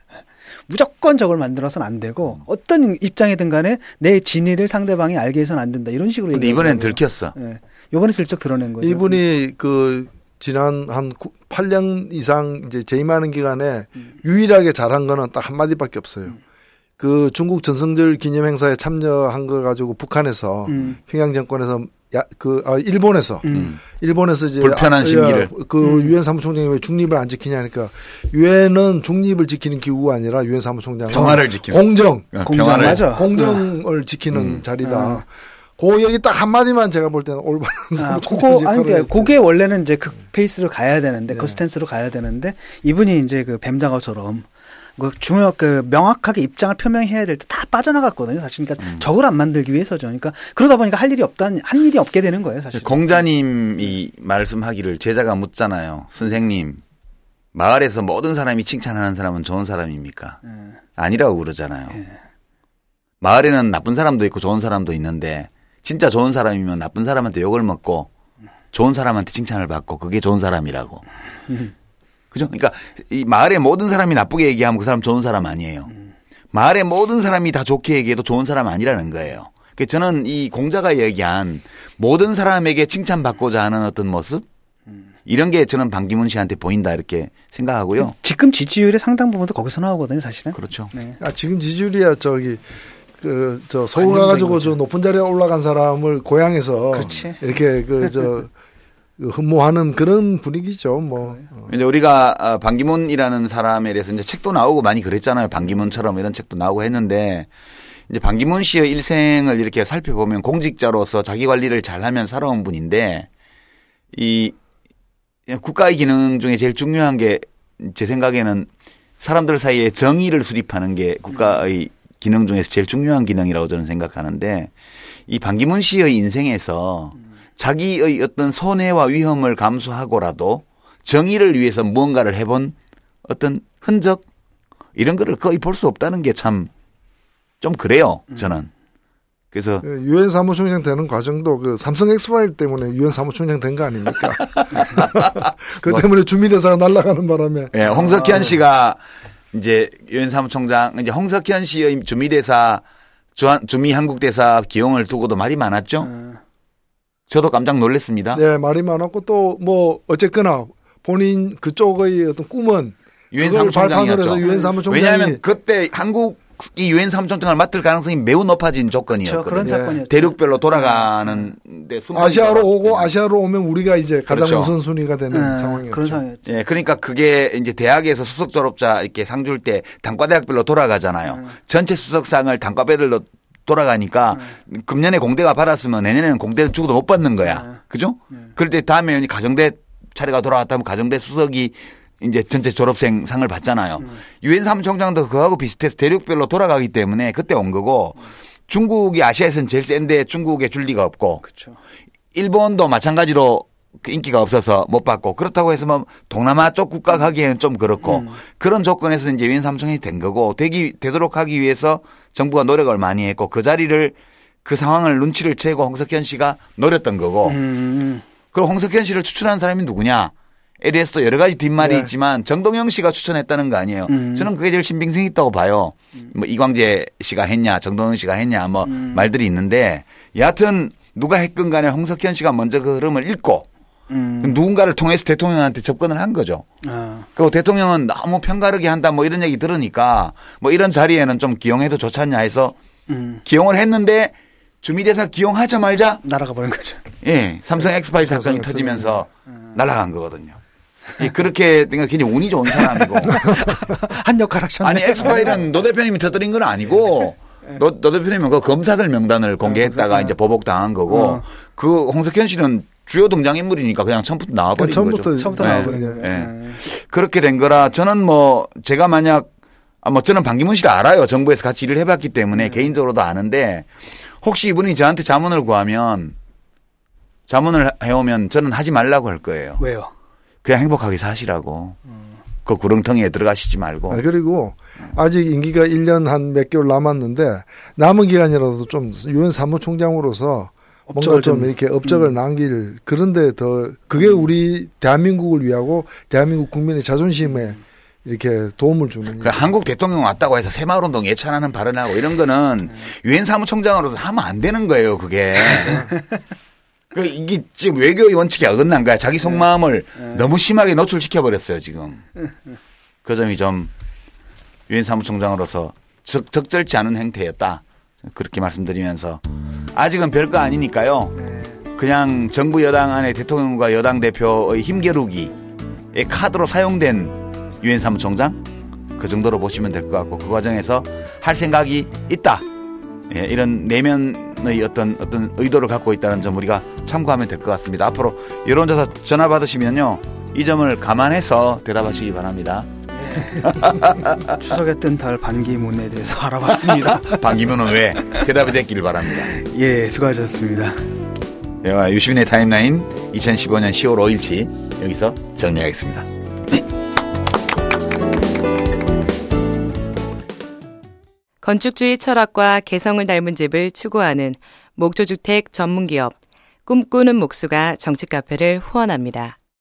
*laughs* 무조건 적을 만들어서는 안 되고 어떤 입장이든 간에 내 진위를 상대방이 알게 해서는 안 된다 이런 식으로 근데. 이번엔 들켰어. 예. 요번에 슬쩍 드러낸 거죠. 이분이 그 지난 한 8년 이상 이제 재임하는 기간에 유일하게 잘한 거는 딱 한마디밖에 없어요. 그 중국 전성절 기념 행사에 참여한 걸 가지고 북한에서 음. 평양 정권에서 야, 그, 아, 일본에서, 음. 일본에서 이제. 불편한 아, 심기를. 야, 그, 유엔 사무총장이 왜 중립을 안 지키냐니까, 유엔은 중립을 지키는 기구가 아니라 유엔 사무총장은. 평화를 지키는. 공정. 어, 공정 평화를 맞아. 공정을 지키는 음. 자리다. 그 얘기 딱 한마디만 제가 볼 때는 올바른 아, 그거, 아니, 그러니까 그게 원래는 이제 그 페이스로 가야 되는데, 네. 그 스탠스로 가야 되는데, 이분이 이제 그 뱀장어처럼, 그 중요, 그 명확하게 입장을 표명해야 될 때 다 빠져나갔거든요. 사실. 그러니까 음. 적을 안 만들기 위해서죠. 그러니까 그러다 보니까 할 일이 없다는, 한 일이 없게 되는 거예요, 사실. 공자님이 말씀하기를 제자가 묻잖아요. 선생님, 마을에서 모든 사람이 칭찬하는 사람은 좋은 사람입니까? 예. 아니라고 그러잖아요. 마을에는 나쁜 사람도 있고 좋은 사람도 있는데 진짜 좋은 사람이면 나쁜 사람한테 욕을 먹고 좋은 사람한테 칭찬을 받고 그게 좋은 사람이라고. 그죠? 그러니까 이 마을의 모든 사람이 나쁘게 얘기하면 그 사람 좋은 사람 아니에요. 마을의 모든 사람이 다 좋게 얘기해도 좋은 사람 아니라는 거예요. 그 저는 이 공자가 얘기한 모든 사람에게 칭찬받고자 하는 어떤 모습 이런 게 저는 반기문 씨한테 보인다 이렇게 생각하고요. 지금 지지율의 상당 부분도 거기서 나오거든요, 사실은. 그렇죠. 네. 아, 지금 지지율이야 저기 그 저 서울 가가지고. 저 높은 자리에 올라간 사람을 고향에서 그렇지. 이렇게 그저 *laughs* 흠모하는 그런 분위기죠. 뭐 어. 이제 우리가 아, 반기문이라는 사람에 대해서 이제 책도 나오고 많이 그랬잖아요. 반기문처럼 이런 책도 나오고 했는데 이제 반기문 씨의 일생을 이렇게 살펴보면 공직자로서 자기 관리를 잘하면 살아온 분인데 이 국가의 기능 중에 제일 중요한 게 제 생각에는 사람들 사이에 정의를 수립하는 게 국가의 기능 중에서 제일 중요한 기능이라고 저는 생각하는데 이 반기문 씨의 인생에서 자기의 어떤 손해와 위험을 감수하고라도 정의를 위해서 무언가를 해본 어떤 흔적 이런 거를 거의 볼 수 없다는 게 참 좀 그래요 저는. 그래서 그 유엔 사무총장 되는 과정도 그 삼성 엑스파일 때문에 유엔 사무총장 된 거 아닙니까? *laughs* 그뭐 때문에 주미대사가 날아가는 바람에. 예, 홍석현 씨가 이제 유엔 사무총장 이제 홍석현 씨의 주미 대사 주한 주미 한국 대사 기용을 두고도 말이 많았죠. 어. 저도 깜짝 놀랐습니다. 네, 말이 많았고 또 뭐 어쨌거나 본인 그쪽의 어떤 꿈은 유엔 사무총장이었죠. 왜냐하면 그때 한국 이 유엔 사무총장을 맡을 가능성이 매우 높아진 그렇죠. 조건이었거든요. 사건이었죠. 대륙별로 돌아가는 데 순번이 아시아로 오고 아시아로 오면 우리가 이제 가장 그렇죠. 우선순위가 되는 어, 상황이었죠. 그런 상황이었죠. 예, 그러니까 그게 이제 대학에서 수석 졸업자 이렇게 상 줄 때 단과대학별로 돌아가잖아요. 음. 전체 수석상을 단과별로 돌아가니까 금년에 공대가 받았으면 내년에는 공대를 주고도 못 받는 거야. 음. 그죠? 음. 그럴 때 다음에 가정대 차례가 돌아왔다면 가정대 수석이 이제 전체 졸업생 상을 받잖아요. 음. 유엔 사무총장도 그거하고 비슷해서 대륙별로 돌아가기 때문에 그때 온 거고 중국이 아시아에서는 제일 센데 중국에 줄 리가 없고 그렇죠. 일본도 마찬가지로 그 인기가 없어서 못 받고 그렇다고 해서 뭐 동남아 쪽 국가 가기에는 좀 그렇고 음. 그런 조건에서 이제 유엔 사무총장이 된 거고 되기 되도록 하기 위해서 정부가 노력을 많이 했고 그 자리를 그 상황을 눈치를 채고 홍석현 씨가 노렸던 거고 음. 그리고 홍석현 씨를 추천한 사람이 누구냐? 에 대해서 여러 가지 뒷말이 네. 있지만 정동영 씨가 추천했다는 거 아니에요. 음. 저는 그게 제일 신빙성 있다고 봐요. 뭐 이광재 씨가 했냐, 정동영 씨가 했냐, 뭐 음. 말들이 있는데 여하튼 누가 했건 간에 홍석현 씨가 먼저 그 흐름을 읽고 음. 누군가를 통해서 대통령한테 접근을 한 거죠. 아. 그리고 대통령은 너무 편가르게 한다 뭐 이런 얘기 들으니까 뭐 이런 자리에는 좀 기용해도 좋지 않냐 해서 음. 기용을 했는데 주미대사 기용하자 말자 날아가 버린 거죠. 예, 삼성 엑스파일 사건이 터지면서 날아간 거거든요. 예, 그렇게 내가 굉장히 운이 좋은 사람이고. *laughs* 한 역할 하셨네. 아니, 엑스파일은 노 대표님이 터뜨린 건 아니고, 노, 노 대표님은 그 검사들 명단을 공개했다가 검사. 이제 보복 당한 거고, 어. 그 홍석현 씨는 주요 등장 인물이니까 그냥 처음부터 나와버린 처음부터 거죠. 처음부터 네. 나와버린 거예요. 예. 음. 그렇게 된 거라 저는 뭐 제가 만약 아, 뭐 저는 반기문 씨를 알아요. 정부에서 같이 일을 해봤기 때문에 개인적으로도 아는데 혹시 이분이 저한테 자문을 구하면 자문을 해오면 저는 하지 말라고 할 거예요. 왜요? 그냥 행복하게 사시라고. 그 구렁텅이에 들어가시지 말고. 아, 그리고 아직 임기가 1년 한 몇 개월 남았는데 남은 기간이라도 좀 유엔 사무총장으로서 뭔가 좀 좀- 이렇게 업적을 음. 남길 그런데 더 그게 우리 대한민국을 위하고 대한민국 국민의 자존심에 이렇게 도움을 주는 그 한국 대통령 왔다고 해서 새마을운동 예찬하는 발언하고 이런 거는 유엔 사무총장으로서 하면 안 되는 거예요. 그게. *laughs* 그 이게 지금 외교의 원칙에 어긋난 거야. 자기 속마음을 너무 심하게 노출시켜 버렸어요. 지금. 그 점이 좀 유엔 사무총장으로서 적, 적절치 않은 행태였다. 그렇게 말씀드리면서 아직은 별거 아니니까요. 그냥 정부 여당 안에 대통령과 여당 대표의 힘겨루기의 카드로 사용된 유엔 사무총장 그 정도로 보시면 될 것 같고 그 과정에서 할 생각이 있다. 예, 이런 내면의 어떤 어떤 의도를 갖고 있다는 점 우리가 참고하면 될 것 같습니다. 앞으로 여론조사 전화 받으시면요 이 점을 감안해서 대답하시기 바랍니다. *laughs* 추석에 뜬 달 반기문에 대해서 알아봤습니다. *laughs* 반기문은 왜 대답이 됐기를 바랍니다. 예, 수고하셨습니다. 네, 유시민의 타임라인 2015년 10월 5일치 여기서 정리하겠습니다. 건축주의 철학과 개성을 닮은 집을 추구하는 목조주택 전문기업 꿈꾸는 목수가 정치 카페를 후원합니다.